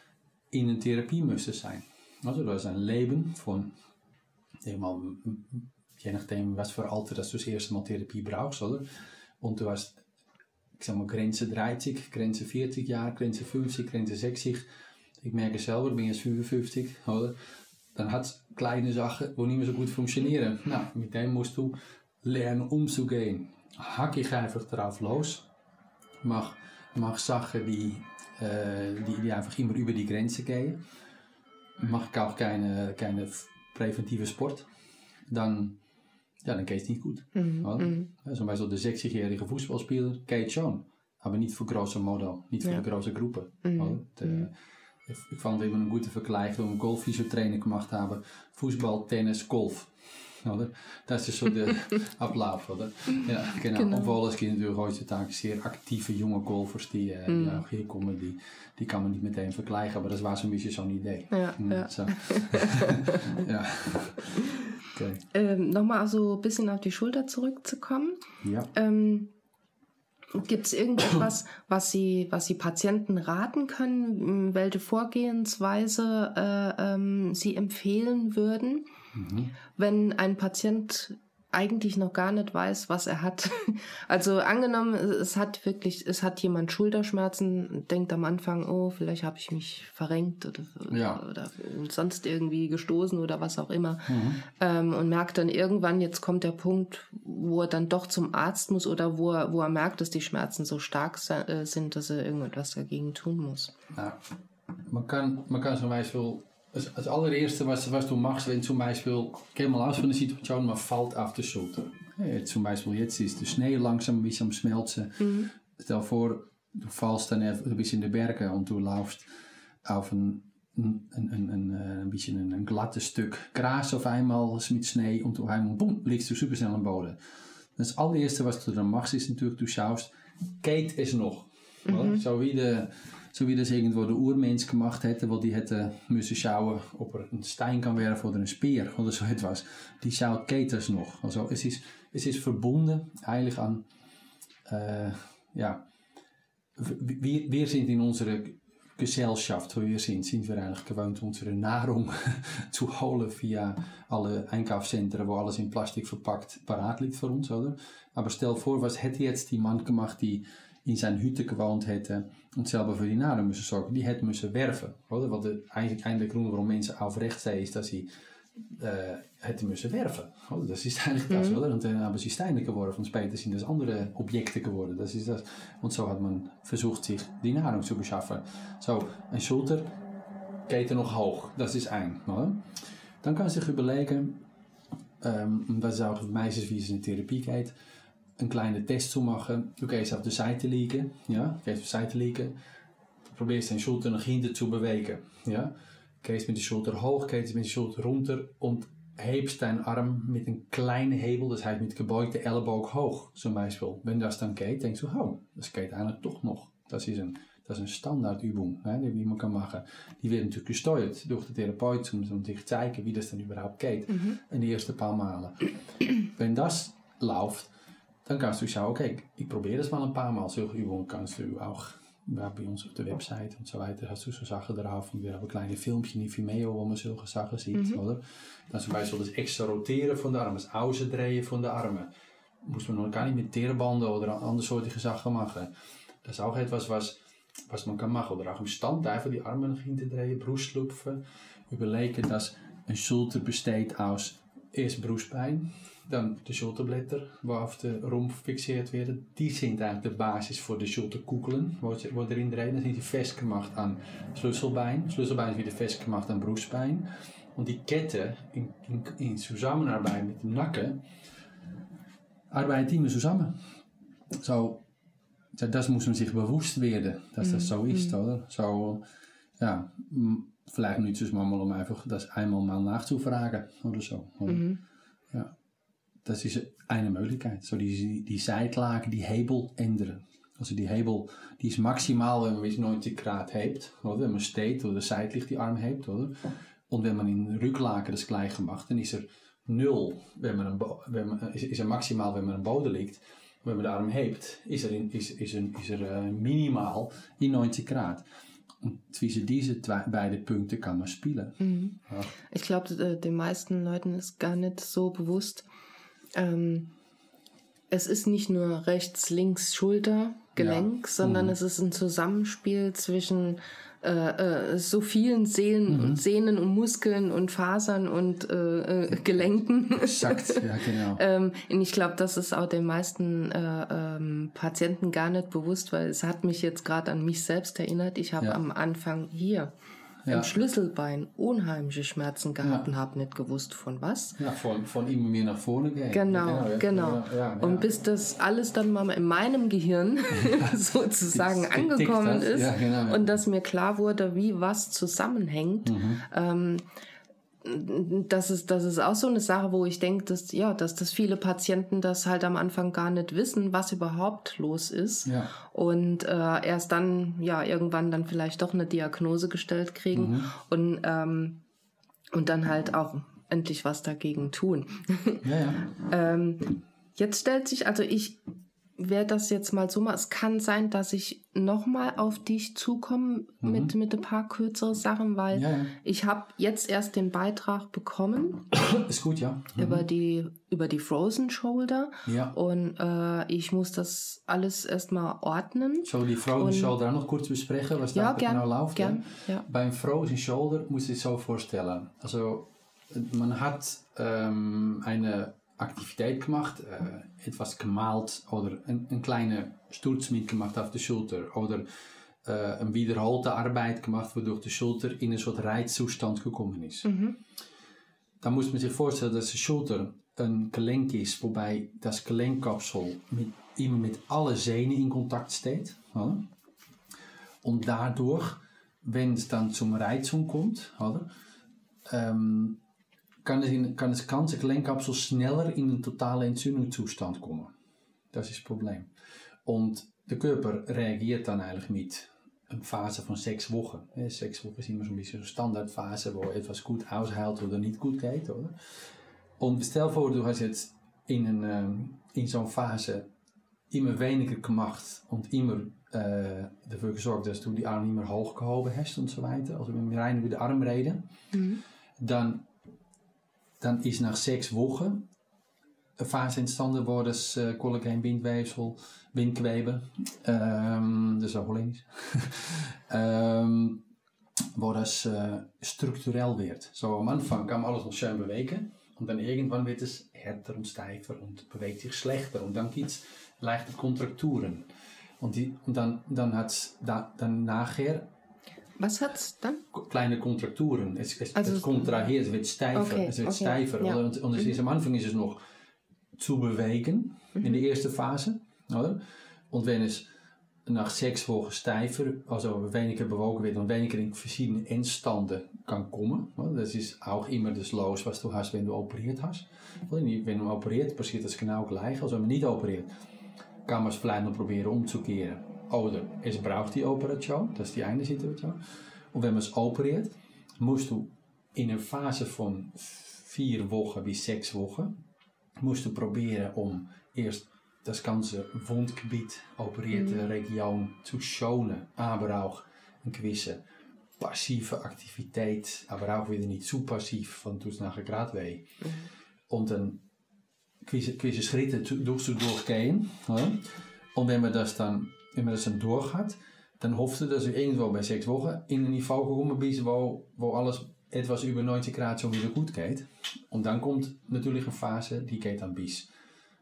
in een Therapie müsste sein. Also du hast ein Leben von, zeg mal, je was für Alter dass du das erste Mal Therapie brauchst, oder? Und du hast, ich sag mal, Grenze 30, Grenze 40 Jahre, Grenze 50, Grenze 60. Ich merke selber, bin jetzt 55, oder? Dann hat es kleine Sachen, die nicht mehr so gut funktionieren. Nou, mit dem musst du lernen umzugehen. Hack ich einfach drauf los, mach, mach Sachen, die, die, die einfach immer über die Grenze gehen. Ich auch keine, keine präventive Sport, dann, ja, dann geht es nicht gut. oder? Ja, Zum Beispiel de 60-jährige Fußballspieler geht schon, aber nicht für große Model, nicht für Ja. große Gruppe. oder? De, ich, fand immer einen guten Vergleich, wo wir Golfphysiotraining gemacht haben. Fußball, Tennis, Golf. Oder? Das ist so der Ablauf, oder? Ja, genau. Genau. Obwohl es gibt natürlich heutzutage sehr aktive junge Golfers, die, äh, die auch hier kommen, die, die kann man nicht meteen vergleichen, aber das war so ein bisschen zo'n idee. Ja, Hm, ja. So. ja. Okay. Ähm, Nochmal so ein bisschen auf die Schulter zurückzukommen. Ja. Ähm, Gibt es irgendetwas, was Sie, was Sie Patienten raten können, welche Vorgehensweise äh, ähm, Sie empfehlen würden, wenn ein Patient eigentlich noch gar nicht weiß, was er hat? Also angenommen, es hat wirklich, es hat jemand Schulterschmerzen, denkt am Anfang, oh, vielleicht habe ich mich verrenkt oder, Ja. oder sonst irgendwie gestoßen oder was auch immer ähm, und merkt dann irgendwann, jetzt kommt der Punkt, wo er dann doch zum Arzt muss oder wo er, wo er merkt, dass die Schmerzen so stark äh, sind, dass er irgendetwas dagegen tun muss. Ja. Man kan, man kan zo'n wijs wel als, als allereerste was, was du machst, wenn zum Beispiel, geh mal aus von der Situation, man fällt auf die Schulter. Ja, zum Beispiel jetzt ist der Schnee langsam ein bisschen am Schmelzen. Mhm. Stel vor, du fallst dann even, du bist in de Bergen und du laufst auf ein, ein, ein, ein, ein, ein bisschen ein, ein glattes Stück Gras auf einmal mit Schnee und auf einmal, boom, liegst du super schnell am Boden. Das allererste, was du dann machst, ist natürlich, du schaust, geht es noch? Mhm. So, wie de, so wie das irgendwo der Urmensch gemacht hätte, wo die hätte müssen schauen, ob er ein Stein kann werfen oder ein Speer oder so etwas. Die schaut, geht das noch? Also es ist, es ist verbunden eigentlich an, äh, ja, wir, sind in unserer Gesellschaft, wo wir sind, sind wir eigentlich gewohnt, unsere Nahrung zu holen via alle Einkaufszentren, wo alles in Plastik verpackt parat liegt für uns, oder? Aber stell vor, was hätte jetzt die Mann gemacht, die in zijn Hütte gewoond hätte und selber für die Nahrung müssen sorgen, die hätte müssen oder? Weil der, eigentlich einer der Gründe, warum Menschen aufrecht zijn, ist, dass sie äh, hätten müssen werfen. Oder? Das ist eigentlich das, mhm. oder? Und dann haben sie Steine geworfen und später sind das andere Objekte geworden. Das ist das. Und so hat man versucht, sich die Nahrung zu beschaffen. So, ein Schulter geht er noch hoch. Das ist ein. Oder? Dann kann sich überlegen, ähm, und das ist auch meistens wie es in de Therapie geht, een kleine Test zu machen. Du gehst auf der Seite liegen, ja, gehst auf der Seite liegen, probierst deine Schulter nach hinten zu bewegen, ja. Gehst mit der Schulter hoch, gehst mit der Schulter runter und hebst deinen Arm mit einem kleinen Hebel, das heißt mit gebeugte Elleboog hoch, zum Beispiel. Wenn das dann geht, denkst du, oh, das geht eigentlich doch noch. Das ist een, eine Standardübung, ne, die man kann machen. Die wird natürlich gesteuert durch den Therapeut, dir zu zeigen, wie das dann überhaupt geht. Mhm. In die ersten paar Malen. Wenn das läuft, dann kannst du schauen, okay, ich probiere das mal ein paar Mal. Solche Übungen kannst du auch ja, bei uns auf der Website und so weiter, hast du so Sachen drauf. Und wir haben kleine Filmpjes in Vimeo, wo man solche Sachen sieht, mhm. oder? Dann zum Beispiel das extra Rotieren von der Armen, das Ausdrehen von der Armen. Muss man noch gar nicht mit Teerbanden oder andersortige Sachen machen. Das ist auch etwas, was, was man kann machen. Oder auch im Stand einfach die Arme nach hinten drehen, lupfen. Überlegen, dass een Schulter besteht aus eerst Brustbein, dan de Schulterblätter, auf den Rumpf fixiert werden. Die sind eigentlich de Basis für die Schulterkugeln, die erin drehen. Dan sind die festgemacht an Schlüsselbein. Schlüsselbein ist wieder festgemacht an Brustbein. Und die Kette in, in, in Zusammenarbeit mit dem Nacken, arbeiten die zusammen. So, das muss man sich bewusst werden, dass das so ist, oder? So, ja, vielleicht nützt es manchmal, um einfach das einmal mal nachzufragen oder so. Oder? Mhm. Ja, das ist eine Möglichkeit. So die, die die Hebel ändern. Also die Hebel, die ist maximal, wenn man bis 90 Grad hebt, oder? Wenn man steht oder seitlich die Arm hebt, oder? Und wenn man in Rücklage das gleiche macht, dann ist er nul, wenn man, een, wenn man is, is er maximaal, wenn man am Boden liegt. Wenn man de Arm hebt, is er, in, is, is er, is er uh, minimaal in 90 Grad. Und zwischen diese zwei, beide Punkte kann man spielen. Mhm. Ja. Ich glaube, äh, den meisten Leuten ist gar nicht so bewusst, ähm, es ist nicht nur rechts, links, Schulter, Gelenk, ja. sondern mhm. es ist ein Zusammenspiel zwischen äh, äh, so vielen Sehnen, mhm. und Sehnen und Muskeln und Fasern und äh, äh, Gelenken. Exakt, ja, genau. ähm, und ich glaube, das ist auch den meisten äh, ähm, Patienten gar nicht bewusst, weil es hat mich jetzt gerade an mich selbst erinnert. Ich habe ja. am Anfang hier ja. im Schlüsselbein unheimliche Schmerzen gehabt ja. und habe nicht gewusst von was. Ja, von, von ihm mir nach vorne gehen. Genau, genau. genau. Ja, und bis das alles dann mal in meinem Gehirn sozusagen angekommen ist genau, und dass mir klar wurde, wie was zusammenhängt, mhm. ähm, das ist, das ist auch so eine Sache, wo ich denke, dass, ja, dass, dass viele Patienten das halt am Anfang gar nicht wissen, was überhaupt los ist. Ja. Und äh, erst dann, ja, irgendwann dann vielleicht doch eine Diagnose gestellt kriegen mhm. und, ähm, und dann halt auch endlich was dagegen tun. Ja, ja. ähm, jetzt stellt sich, also ich, werde das jetzt mal so mal. Es kann sein, dass ich nochmal auf dich zukomme mhm. mit, mit ein paar kürzeren Sachen, weil ja, ja. ich habe jetzt erst den Beitrag bekommen. Ist gut, ja. Mhm. Über die über die Frozen Shoulder. Ja. Und äh, ich muss das alles erstmal ordnen. Soll die Frozen Und, Shoulder auch noch kurz besprechen, was ja, da gern, genau läuft? Gern, ja. Beim Frozen Shoulder muss ich so vorstellen. Also man hat ähm, eine Aktiviteit gemacht, äh, etwas gemalt oder ein, ein kleiner Sturz mitgemacht auf der Schulter oder äh, een wiederholte Arbeit gemacht, wodurch die Schulter in een soort Reizzustand gekommen ist. Mhm. Da muss man sich vorstellen, dass die Schulter ein Gelenk ist, wobei das Gelenkkapsel mit, immer mit alle Sehnen in Kontakt steht. Oder? Und dadurch, wenn es dann zum Reizung kommt, oder? Ähm, in, kann das ganze Gelenkkapsel schneller in einen totalen Entzündungszustand kommen. Das ist das Problem. Und der Körper reagiert dann eigentlich mit einer Phase von sechs Wochen. Sechs Wochen ist immer so ein bisschen eine Standardphase, wo etwas gut aushält oder nicht gut geht. Oder? Und stell vor, du hast jetzt in, een, ähm, in zo'n Phase immer weniger gemacht und immer äh, dafür gesorgt, dass du die Arme nicht mehr hochgehoben hast und so weiter. Also wenn wir rein über die Arm reden, Mhm. dann, dann is nach sechs Wochen een fase entstanden waar das äh, auch holländisch, ähm, waar das äh, strukturell wird. So am Anfang kann alles noch schön bewegen und dann irgendwann wird es härter und steifer und bewegt sich schlechter und dann gibt es leichte Kontrakturen. Und, die, und dann, dann hat es da, dann nachher Was hat's dann? kleine Kontrakturen. Es, es, Also- es kontrahiert, es wird steifer. Okay, es wird okay, steifer. ja. Oder? Und, und es ist, am Anfang ist es noch zu bewegen in der ersten Phase. Oder? Und wenn es nach sechs Wochen steifer, also weniger bewogen wird und weniger in verschiedene Endstanden kann kommen. Oder? Das ist auch immer das Los, was du hast, wenn du operiert hast. Wenn du operiert, passiert das genau gleich. Also wenn man nicht operiert, kann man es vielleicht noch probieren umzukehren. Oder es braucht die Operation, das ist die eine Situation. Und wenn man es operiert, musst du in een Phase von vier Wochen bis sechs Wochen, musst du probieren, um erst das ganze Wundgebiet, operierte Region zu schonen, aber auch eine gewisse passive Aktivität, aber auch wieder nicht zu passiv, von tut es nachher gerade weh. Und dann gewisse, gewisse Schritte durch zu durchgehen. Und wenn man das dann, man das dann durch hat, dann hoffst du, dass du irgendwo bei sechs Wochen in ein Niveau gekommen bist, wo, wo alles etwas über 90 Grad schon wieder gut geht. Und dann kommt natürlich eine Phase, die geht dann bis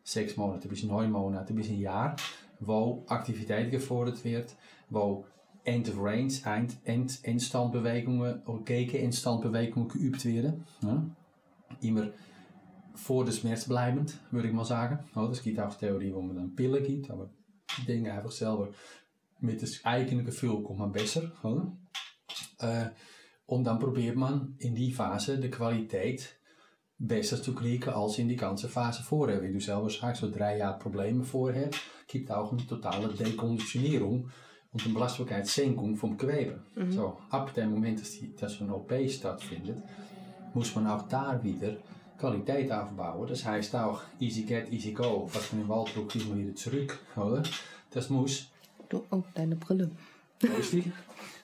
sechs Monate, bis neun Monate, bis ein Jahr, wo Aktiviteit gefordert wird, wo End of Range, End, End, Endstandbewegungen Gegen-Endstandbewegungen geübt werden. Ja? Immer Schmerz bleibend, würde ich mal sagen. Oder? Es gibt auch Theorie, wo man dann Pillen gibt, denke einfach selber, mit das eigene Gefühl kommt man besser. Oder? Äh, und dann probiert man in die Phase die Qualität besser zu kriegen als in die ganze Phase vorher. Wie du selber sagst, so drei Jahre Probleme vorher, gibt auch eine totale Dekonditionierung und eine Belastbarkeitssenkung vom Gewebe. So, ab dem Moment, dass, die, dass eine OP stattfindet, muss man auch da wieder Qualität aufbauen. Das heißt auch easy get, easy go. Was man im Waldbroek immer wieder zurück, oder? Das muss Du, oh, deine Brille. Wo ist die?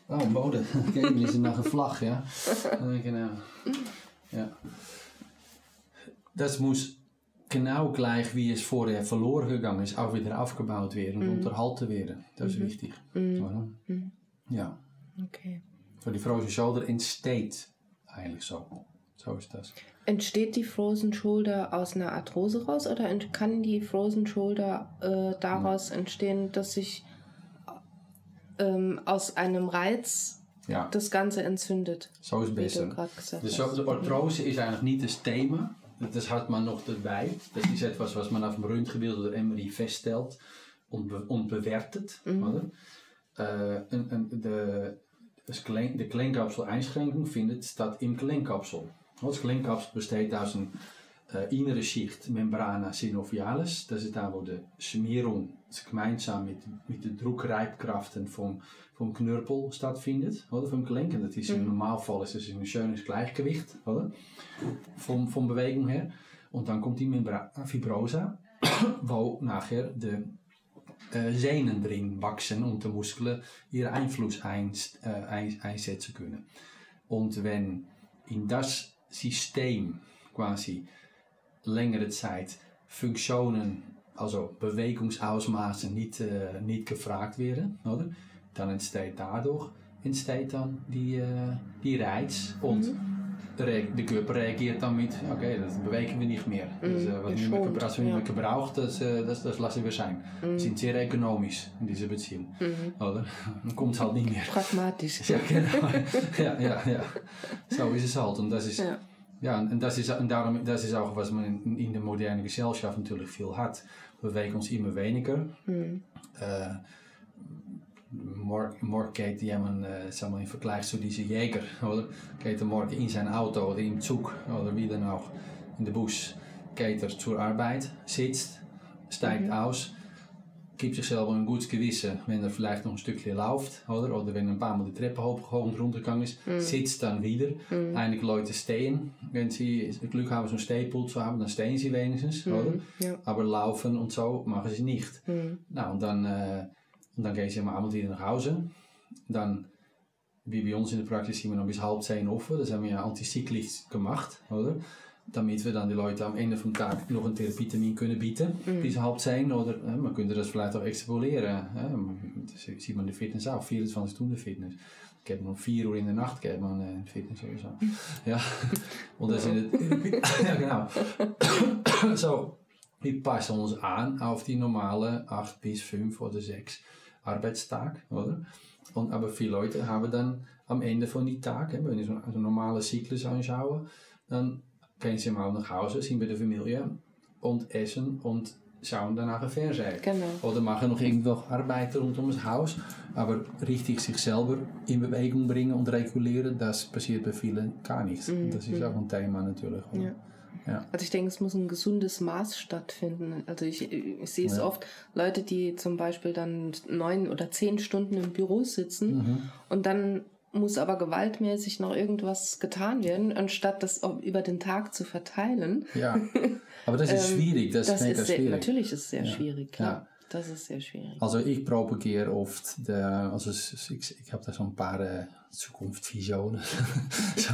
Oh, een bode. Kijk, die is naar een vlag, ja. Eh, Genau. Ja. Das muss genau gleich, wie es vorher verloren gegangen ist, auch wieder aufgebaut werden und unterhalten werden. Das ist wichtig. Oder? Ja. Okay. Voor die frozen shoulder entsteht eigenlijk zo. Zo is das. Entsteht die Frozen Shoulder aus einer Arthrose raus oder ent- kann die Frozen Shoulder äh, daraus entstehen, dass sich ähm, aus einem Reiz Ja, das Ganze entzündet? zo is het Wie beste. du gerade gesagt Dus hast. zo, de artrose is eigenlijk niet het thema. Das hat man noch dabei. Das ist etwas, was man auf dem Röntgenbild oder MRI feststellt und, be und bewertet. Oder? Äh, en, en de, das Gelenk, de Gelenkkapsel-Einschränkung findet statt im Gelenkkapsel. Das Gelenkkapsel besteht aus einer äh, inneren Schicht Membrana synovialis. Das ist da, wo die Schmierung gemeinsam mit, mit den Druckreibkraften vom, vom Knörpel stattfindet, oder? Vom Gelenk. Und das ist im Normalfall ist das ein schönes Gleichgewicht, oder? Vom, vom Bewegung her. Und dann kommt die Membra Fibrosa, wo nachher de äh, Sehnen drin wachsen und die Muskeln ihren Einfluss einst, äh, einsetzen können. Und wenn in das System quasi längere Zeit Funktionen, also Bewegungsausmaßen nicht, äh, nicht gefragt werden, oder? dann entsteht dadurch die, äh, die Reiz de Körper reagiert dann mit, okay, das bewegen wir nicht mehr. Mhm, das, äh, was nicht mehr, als wir nicht mehr gebraucht, das, äh, das, das lassen wir sein. Wir sind sehr ökonomisch in dieser Beziehung. Oder? Dann kommt es halt nicht mehr. Pragmatisch. Ja, genau. ja, ja, ja. So ist es halt. Und das ist, Ja. ja, en dat is, en daarom, dat is ook wat man in, in de moderne Gesellschaft natuurlijk veel hat. We bewegen ons immer weniger. Äh, morgen, morgen geht jemand, äh, sagen wir, im Vergleich zu diesem Jäger, oder? Geht er morgen in sein Auto oder im Zug oder wie dann auch in den Bus, geht er zur Arbeit, sitzt, steigt aus, gibt sich selber ein gutes Gewissen, wenn er vielleicht noch ein Stückchen läuft, oder? Oder wenn er ein paar Mal die Treppe hoch und runter gegangen ist, sitzt dann wieder. Einige Leute stehen, wenn sie Glück haben, so einen Stehpult zu haben, dann stehen sie wenigstens, oder? Ja. Aber laufen und so machen sie nicht. Nou, und dann, äh, und dann gehen sie am Abend wieder nach Hause. Dann, wie bei uns in der Praxis, sind wir noch bis halb zehn offen. Das haben wir ja antizyklisch gemacht, oder? Damit wir dann die Leute am Ende vom Tag noch een Therapietermin kunnen bieten, bis halb zehn. Oder äh, man könnte das vielleicht auch extrapolieren. Äh, das sieht man in der Fitness auch, 24 Stunden Fitness. Geht man um 4 Uhr in der Nacht geht man äh, in Fitness sowieso. Ja, und das in der ja, genau. so, wir passen uns an auf die normale 8 bis 5 oder 6 Arbeitstag, oder? Und, aber viele Leute haben dann am Ende von die Tag, wenn ich so einen normalen Zyklus anschaue, dann gehen sie mal nach Hause, sind bei der Familie und essen und schauen danach ein Fernsehen. Genau. Oder machen noch irgendwo Arbeit rund das Haus, aber richtig sich selber in Bewegung bringen und regulieren, das passiert bei vielen gar nichts. Das ist auch ein Thema natürlich. Ja. Ja. Also ich denke, es muss ein gesundes Maß stattfinden. Also ich, ich sehe es Ja. oft, Leute, die zum Beispiel dann neun oder zehn Stunden im Büro sitzen Mhm. und dann muss aber gewaltmäßig noch irgendwas getan werden, anstatt das über den Tag zu verteilen. Ja, aber das ist schwierig. Das, Das ist sehr, schwierig. natürlich ist es sehr Ja. schwierig, klar. Ja. Das ist sehr schwierig. Also ich propagiere oft, de, also es- ik, ik heb daar zo'n paar uh, toekomstvisionen. Zo,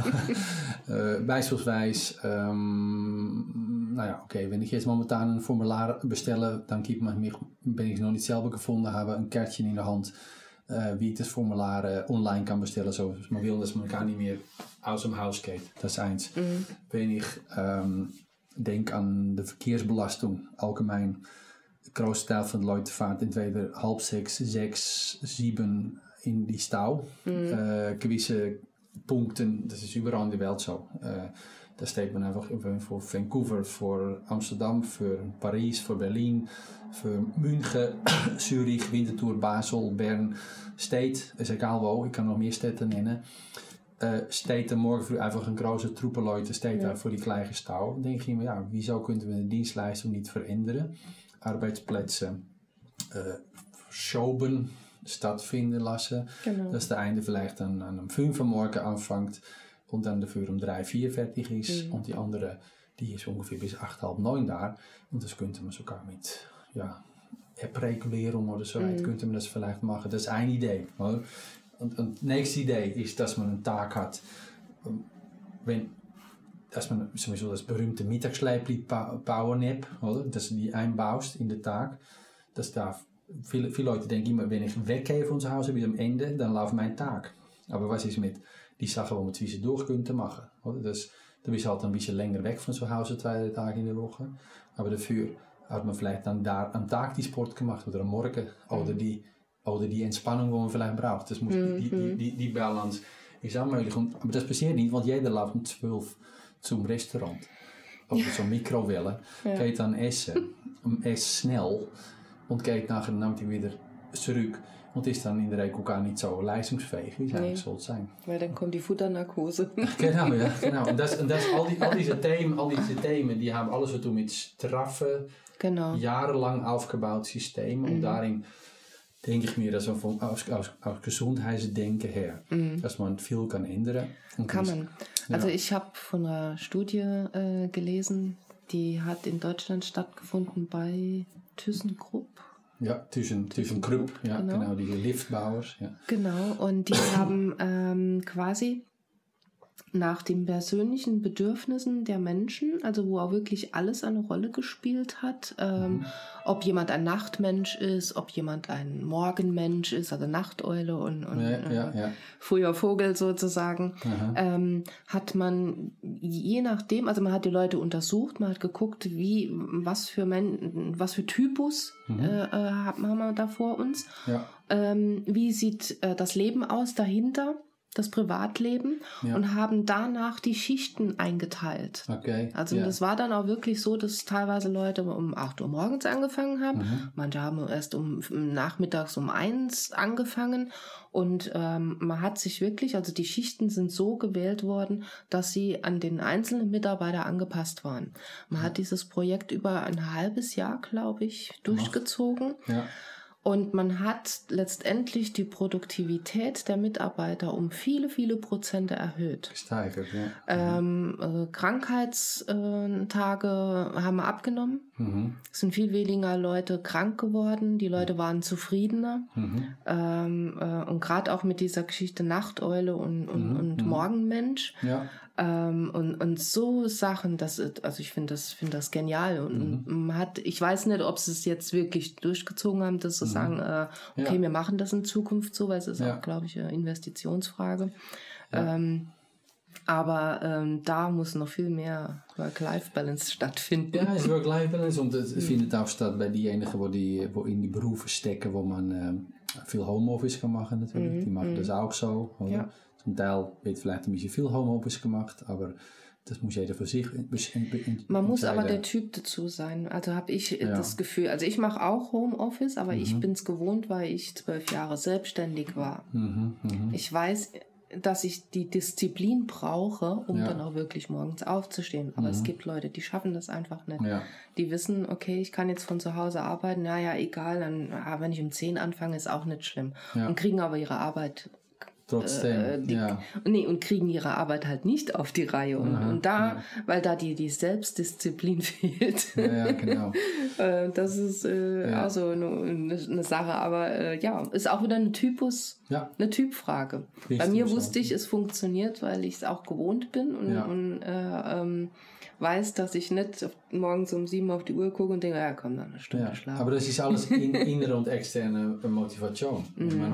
eh, beispielsweise, ähm, nou ja, oké, wenn ich jetzt momentan ein Formular bestelle, dann gibt man mich, ich es noch nicht selber gefunden habe, ein Kärtchen in der Hand, äh, wie ich das Formular äh, online kann bestellen, zoals man will, dass man gar nicht mehr aus dem Haus geht. Das ist eins. Wenn ich ähm, denk an de verkeersbelasting allgemein, de grootste deel van de Leute vaart entweder halb sechs, sechs, sieben in die Stau. Äh, gewisse Punkten, das ist überall in der Welt so. Äh, da steht man einfach für Vancouver, für Amsterdam, für Paris, für Berlin, für München, Zürich, Winterthur, Basel, Bern. Steht, ist egal wo, ich kann noch meer Städte nennen. Steht er morgen früh einfach een grote troepen Leute steht daar voor die kleine Stau. Dan denk je, maar ja, wieso kunnen we de dienstleistung niet veranderen? Äh, verschoben stattfinden lassen. Genau. Dass der eine vielleicht dann an um 5 Uhr morgen anfängt und dann dafür um 3, 4 fertig ist und die andere, die ist ungefähr bis 8, halb 9 da. Und das könnte man sogar mit, ja, App-Regulierung oder so, weit könnte man das vielleicht machen. Das ist ein Idee. Oder? Und, und nächste Idee ist, dass man einen Tag hat, ähm, wenn, dass man sowieso das berühmte Mittagsschleipli Powernap, oder? Dass du die einbaust in den Tag. Das darf, viele, viele Leute denken immer, wenn ich weggehe von zu Hause bis am Ende, dann läuft mein Tag. Aber was ist mit die Sachen, die man zwischendurch könnte machen? Oder? Das, du bist halt ein bisschen länger weg von zu Hause, zwei Tage in der Woche. Aber dafür hat man vielleicht dann da am Tag die Sport gemacht oder am Morgen oder die, oder die Entspannung, die man vielleicht braucht. Das muss, die, die, die, die Balance ist auch möglich. Und, aber das passiert nicht, want jeder läuft um 12 zum Restaurant. Oder zur Mikrowelle, geht dann essen, esst schnell und geht nachher nimmt hij wieder zurück und ist dann in der Regel gar nicht so leistungsfähig, wie es eigentlich sollte sein. Weil dann kommt die Futternarkose. Genau, ja, genau. Und, das, und das, al, die, al, diese Themen, al diese Themen, die haben alles zu tun mit straffen, genau. jahrelang aufgebaut Systemen. Und darin denke ich mir, dass man von, aus, aus, aus Gesundheitsdenken her, dass man viel kann ändern. Und Kann das- man. Also ich habe von einer Studie äh, gelesen, die hat in Deutschland stattgefunden bei ThyssenKrupp. Ja, tussen, tussen Krupp, ja, Genau. genau, die Liftbauers. Ja. Genau, und die haben ähm, quasi nach den persönlichen Bedürfnissen der Menschen, also wo auch wirklich alles eine Rolle gespielt hat. Ähm, mhm. Ob jemand ein Nachtmensch ist, ob jemand ein Morgenmensch ist, also Nachteule und, und ja, ja, äh, ja. früher Vogel sozusagen, ähm, hat man je nachdem, also man hat die Leute untersucht, man hat geguckt, wie, was für Men was für Typus mhm. äh, äh haben wir da vor uns, ähm, wie sieht äh, das Leben aus dahinter das Privatleben ja. und haben danach die Schichten eingeteilt. Okay. Also ja. das war dann auch wirklich so, dass teilweise Leute um 8 Uhr morgens angefangen haben, mhm. manche haben erst um nachmittags um 1 angefangen und ähm, man hat sich wirklich, also die Schichten sind so gewählt worden, dass sie an den einzelnen Mitarbeiter angepasst waren. Man mhm. hat dieses Projekt über ein halbes Jahr, glaube ich, durchgezogen. Ja. Und man hat letztendlich die Produktivität der Mitarbeiter um viele, viele Prozente erhöht. Gesteigert, ja. Ähm, äh, Krankheitstage haben wir abgenommen. Mhm. Es sind viel weniger Leute krank geworden. Die Leute waren zufriedener. Mhm. Ähm, äh, und gerade auch mit dieser Geschichte Nachteule und, und, mhm. und mhm. Morgenmensch. Ja. Ähm, und, und so Sachen, das, also ich finde das, finde das genial. Und mhm. man hat, ich weiß nicht, ob sie es jetzt wirklich durchgezogen haben, das zu mhm. sagen, äh, okay, ja. wir machen das in Zukunft so, weil es ist ja. auch, glaube ich, eine Investitionsfrage. Ähm, aber ähm, da muss noch viel mehr Work-Life-Balance stattfinden. Ja, es Work-Life-Balance und het findet auch statt bei diejenigen, die, die, die in die Berufe stecken, wo man äh, viel Homeoffice kann machen natürlich. Mhm. Die machen mhm. das auch so. Oder? Ja. Zum Teil wird vielleicht ein bisschen viel Homeoffice gemacht, aber das muss jeder für sich entscheiden. Man muss aber der Typ dazu sein. Also habe ich ja. das Gefühl, also ich mache auch Homeoffice, aber mhm. ich bin es gewohnt, weil ich zwölf Jahre selbstständig war. Mhm, mh. Ich weiß, dass ich die Disziplin brauche, um ja. dann auch wirklich morgens aufzustehen. Aber mhm. es gibt Leute, die schaffen das einfach nicht. Ja. Die wissen, okay, ich kann jetzt von zu Hause arbeiten, naja, egal, dann, ah, wenn ich um zehn anfange, ist auch nicht schlimm. Ja. Und kriegen aber ihre Arbeit Trotzdem, äh, die, ja. Nee, und kriegen ihre Arbeit halt nicht auf die Reihe. Und, Aha, und da, ja. weil da die, die Selbstdisziplin fehlt. Ja, ja genau. Äh, das ist äh, ja. auch so eine, eine Sache. Aber äh, ja, ist auch wieder eine Typus, ja. eine Typfrage. Richtig Bei mir wusste ich, es funktioniert, weil ich es auch gewohnt bin und, und äh, ähm, weiß, dass ich nicht morgens um sieben auf die Uhr gucke und denke, ja komm, dann eine Stunde ja, schlafen. Aber das ist alles in, innere und externe Motivation. Mm,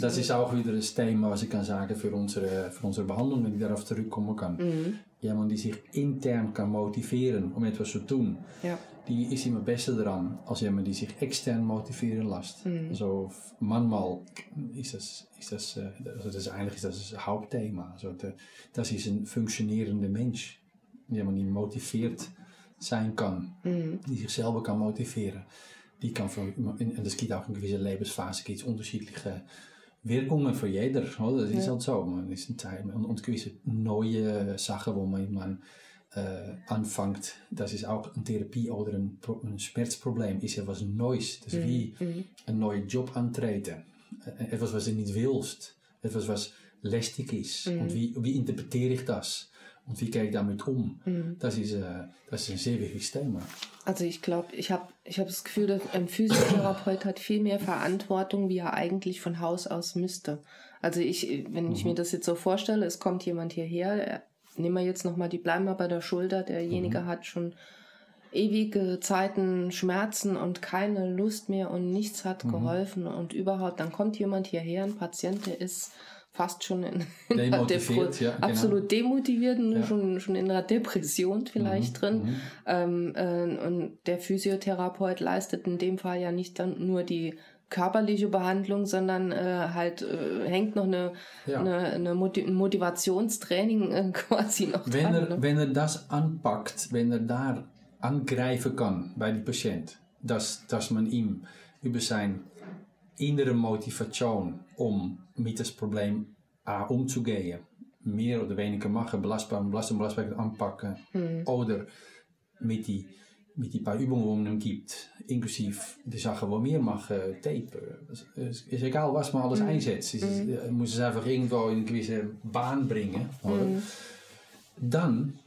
das ist auch wieder das Thema, was ich kann sagen für unsere, für unsere Behandlung, wenn ich darauf zurückkommen kann. Mm. Jemand, die sich intern kann motiveren um etwas zu tun, ja. die ist immer besser dran als jemand, die sich extern motiveren lässt. Mm. Also manchmal ist das, ist das, also das eigentlich ist das, das Hauptthema. Also das ist ein funktionierender Mensch die motiviert zijn kan, mhm. die zichzelf kan motiveren. Die kan voor, en das gibt auch in gewisser Lebensphase gibt's unterschiedliche Wirkungen für jeder, oder? Das ist halt so. Man ist ein Teil, und, und gewisse neue Sachen, wo man, man äh, anfängt, das ist auch eine Therapie oder ein, ein Schmerzproblem, ist ja was Neues. Das ist wie mhm. ein neuer Job antreten. Etwas, was du nicht willst. Etwas, was lästig ist. Mhm. Und wie, wie interpretiere ich das? Und wie gehe ich damit um? Mhm. Das, ist, äh, das ist ein sehr wichtiges Thema. Also ich glaube, ich habe ich hab das Gefühl, dass ein Physiotherapeut hat viel mehr Verantwortung, wie er eigentlich von Haus aus müsste. Also ich, wenn mhm. ich mir das jetzt so vorstelle, es kommt jemand hierher, nehmen wir jetzt nochmal, die bleiben wir bei der Schulter, derjenige mhm. hat schon ewige Zeiten Schmerzen und keine Lust mehr und nichts hat mhm. geholfen und überhaupt, dann kommt jemand hierher, ein Patient, der ist fast schon in, in ja, genau. absolut demotiviert und ja. schon, schon in einer Depression vielleicht mhm, drin. Mhm. Ähm, äh, und der Physiotherapeut leistet in dem Fall ja nicht dann nur die körperliche Behandlung, sondern äh, halt äh, hängt noch eine, ja. eine, eine Motiv Motivationstraining äh, quasi noch wenn dran. Er, ne? Wenn er das anpackt, wenn er da angreifen kann bei dem Patient, dass, dass man ihm über sein innere Motivation um mit das Problem A umzugehen, mehr oder weniger machen, belastbaar, belastbaar, belastbaar anpacken, mhm. oder mit die, mit die paar Übungen, die man hem gibt, inklusive de Sachen, die wir machen, tape. Es ist egal, was man alles mhm. einsetzt. Es ist, mhm. muss es einfach irgendwo in eine gewisse Bahn bringen. Mhm. Dann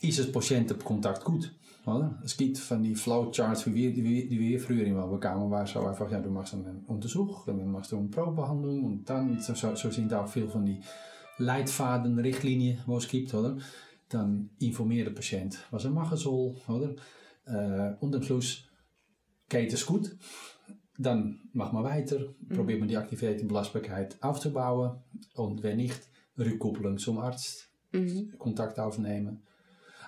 ist het patiëntencontact gut. Es gibt von die Flowcharts, wie wir, die, die wir früher immer bekamen, war so einfach, ja, du machst einen Untersuch und dann machst du eine Probebehandlung und dann, so, so sind auch viel von die Leitfaden, Richtlinien, wo es gibt, oder? Dann informiere der Patient, was er machen soll, oder? Äh, und am Schluss geht es gut. Dann mach mal weiter, probiert man die Aktivität und Belastbarkeit aufzubauen und wenn nicht, Rückkopplung zum Arzt, Kontakt aufnehmen.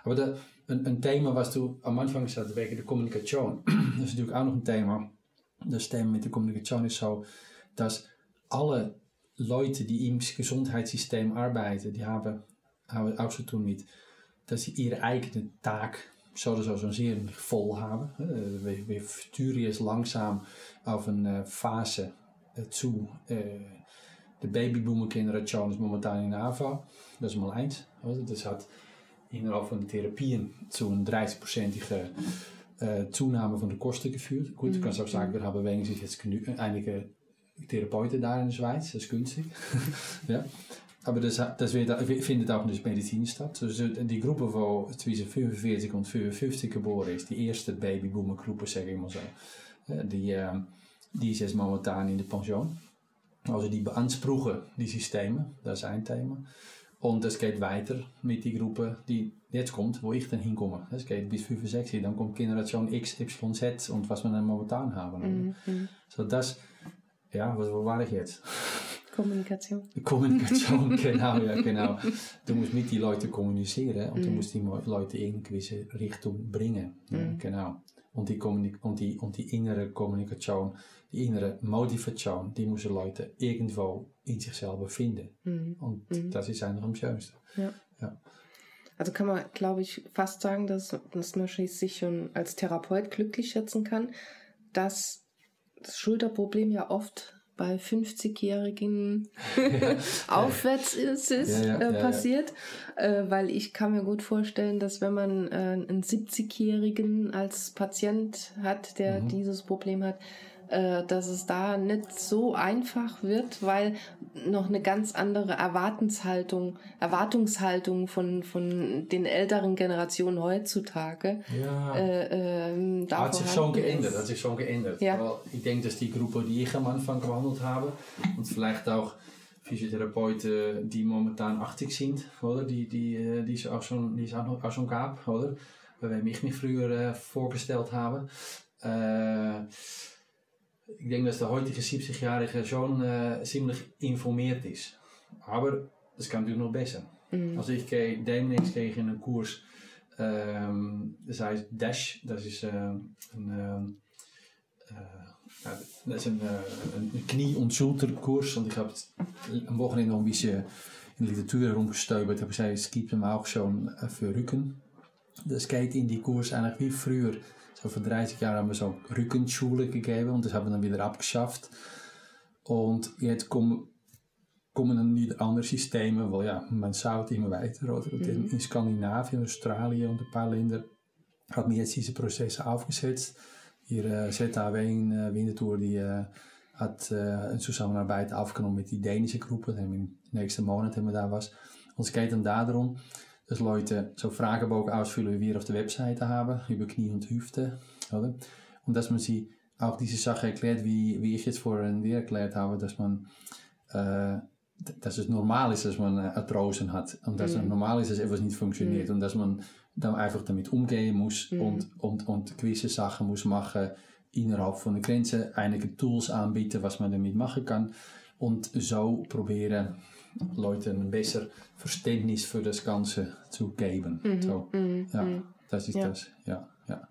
De, een, een, thema was du am Anfang gesagt wegen der Kommunikation. Das ist natürlich auch noch ein Thema. Das Thema mit der Kommunikation ist so, dass alle Leute, die im Gesundheitssystem arbeiten, die haben, haben auch zu tun mit, dass sie ihre eigene Tag so oder so sehr voll haben. Wir, wir sturen jetzt langsam auf eine Phase zu. De babyboomer-generation is momentan in aanval. Dat is mal eins. Das hat innerhalb von Therapien zu einer 30-prozentigen äh, Zunahme von den Kosten geführt. Gut, mhm. ich kann auch sagen, wir haben wenigstens jetzt einige Therapeuten da in der Schweiz, das ist günstig. ja. Aber das, das wird, findet auch in der Medizin statt. Also die Gruppe, die zwischen 45 und 55 geboren ist, die erste Babyboomer-Gruppe, sage ich mal so, die, äh, die ist jetzt momentan in der Pension. Also die beanspruchen die Systeme, das ist ein Thema. Und es geht weiter mit die Gruppe, die jetzt kommt, wo ich dann hinkomme. Es geht bis 65, dann kommt Generation X, Y, Z und was wir dann momentan haben. Mhm. So das, ja, was, wo war ich jetzt? Kommunikation. Kommunikation, genau, ja, genau. Du musst mit die Leute kommunizieren und mm. du musst die Leute in gewisse Richtung bringen. Ja. Genau. Und die, und, die, und die innere Kommunikation, die innere Motivation, die müssen Leute irgendwo in sich selber finden. Mm. Und mm. das ist eigentlich am schönsten. Ja. ja. Also kann man, glaube ich, fast sagen, dass, dass man sich schon als Therapeut glücklich schätzen kann, dass das Schulterproblem ja oft bei 50-Jährigen aufwärts ist, ist ja, ja, äh, passiert. Äh, weil ich kann mir gut vorstellen, dass wenn man äh, einen 70-Jährigen als Patient hat, der mhm. dieses Problem hat, dass es da nicht so einfach wird, weil noch eine ganz andere Erwartenshaltung, Erwartungshaltung von, von den älteren Generationen heutzutage ja. äh, äh, hat sich schon geändert, ist. hat sich schon geändert. Ja. ich denke, dass die Gruppe, die ich am Anfang behandelt habe und vielleicht auch Physiotherapeuten, die momentan 80 sind, oder? Die, die, äh, die, es auch schon, die es auch, auch schon gab, oder? Wem ich mich früher äh, vorgestellt habe. Äh, ich denke, dass der heutige 70-Jährige schon äh, ziemlich informiert ist. Aber das kann natürlich noch besser. Mhm. Also ich gehe demnächst gehe ich in einen Kurs, ähm, das heißt Dash, das ist äh, ein, äh, das ist ein, ein Knie- und Schulterkurs und ich habe am Wochenende noch ein bisschen in der Literatur herumgestöbert, habe gesagt, es gibt hem auch schon für Rücken. Das geht in die Kurs eigentlich wie früher so vor 30 Jahren haben wir so Rückenschule gegeben und das haben wir dann wieder abgeschafft. Und jetzt kommen, kommen dann wieder andere Systeme, weil ja, man schaut immer weiter. Oder? Mhm. In Skandinavien, Australien und ein paar Länder hat man jetzt diese Prozesse aufgesetzt. Hier äh, ZAW in äh, Winterthur, die äh, hat äh, eine Zusammenarbeit aufgenommen mit die dänische Gruppe. Im nächsten Monat haben wir da was. Und es geht dann darum, dass Leute so Fragebogen ausfüllen, wie wir auf der Webseite haben, über Knie und Hüfte, oder? Und dass man sie auch diese Sache erklärt, wie, wie ich jetzt vorhin dir erklärt habe, dass man, äh, dass es normal ist, dass man Arthrosen hat und dass mm. es normal ist, dass etwas nicht funktioniert mm. und dass man dann einfach damit umgehen muss mm. und, und, und gewisse Sachen muss machen innerhalb von der Grenze, einige Tools anbieten, was man damit machen kann und so proberen Leuten ein besser Verständnis für das Ganze zu geben. Mhm. So, mhm. Ja, mhm. das ist ja. das. Ja, ja.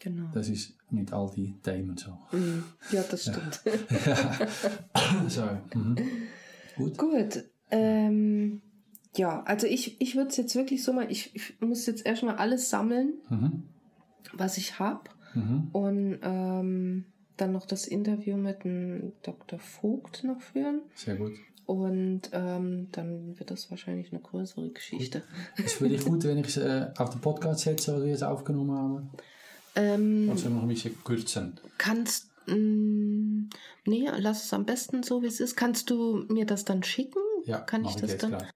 Genau. Das ist mit all die Themen so. Mhm. Ja, das stimmt. ja. so, mhm. Gut. Gut. Ähm, ja, also ich, ich würde es jetzt wirklich so mal, ich, ich muss jetzt erstmal alles sammeln, mhm. was ich habe. Mhm. Und ähm, dann noch das Interview mit dem Dr. Vogt noch führen. Sehr gut. Und ähm, dann wird das wahrscheinlich eine größere Geschichte. Es würde ich gut, wenn ich es äh, auf den Podcast setze, was wir jetzt aufgenommen haben. Ähm, also noch ein bisschen kürzen. Kannst mm, nee, lass es am besten so, wie es ist. Kannst du mir das dann schicken? Ja, kann ich das ich dann? Klar.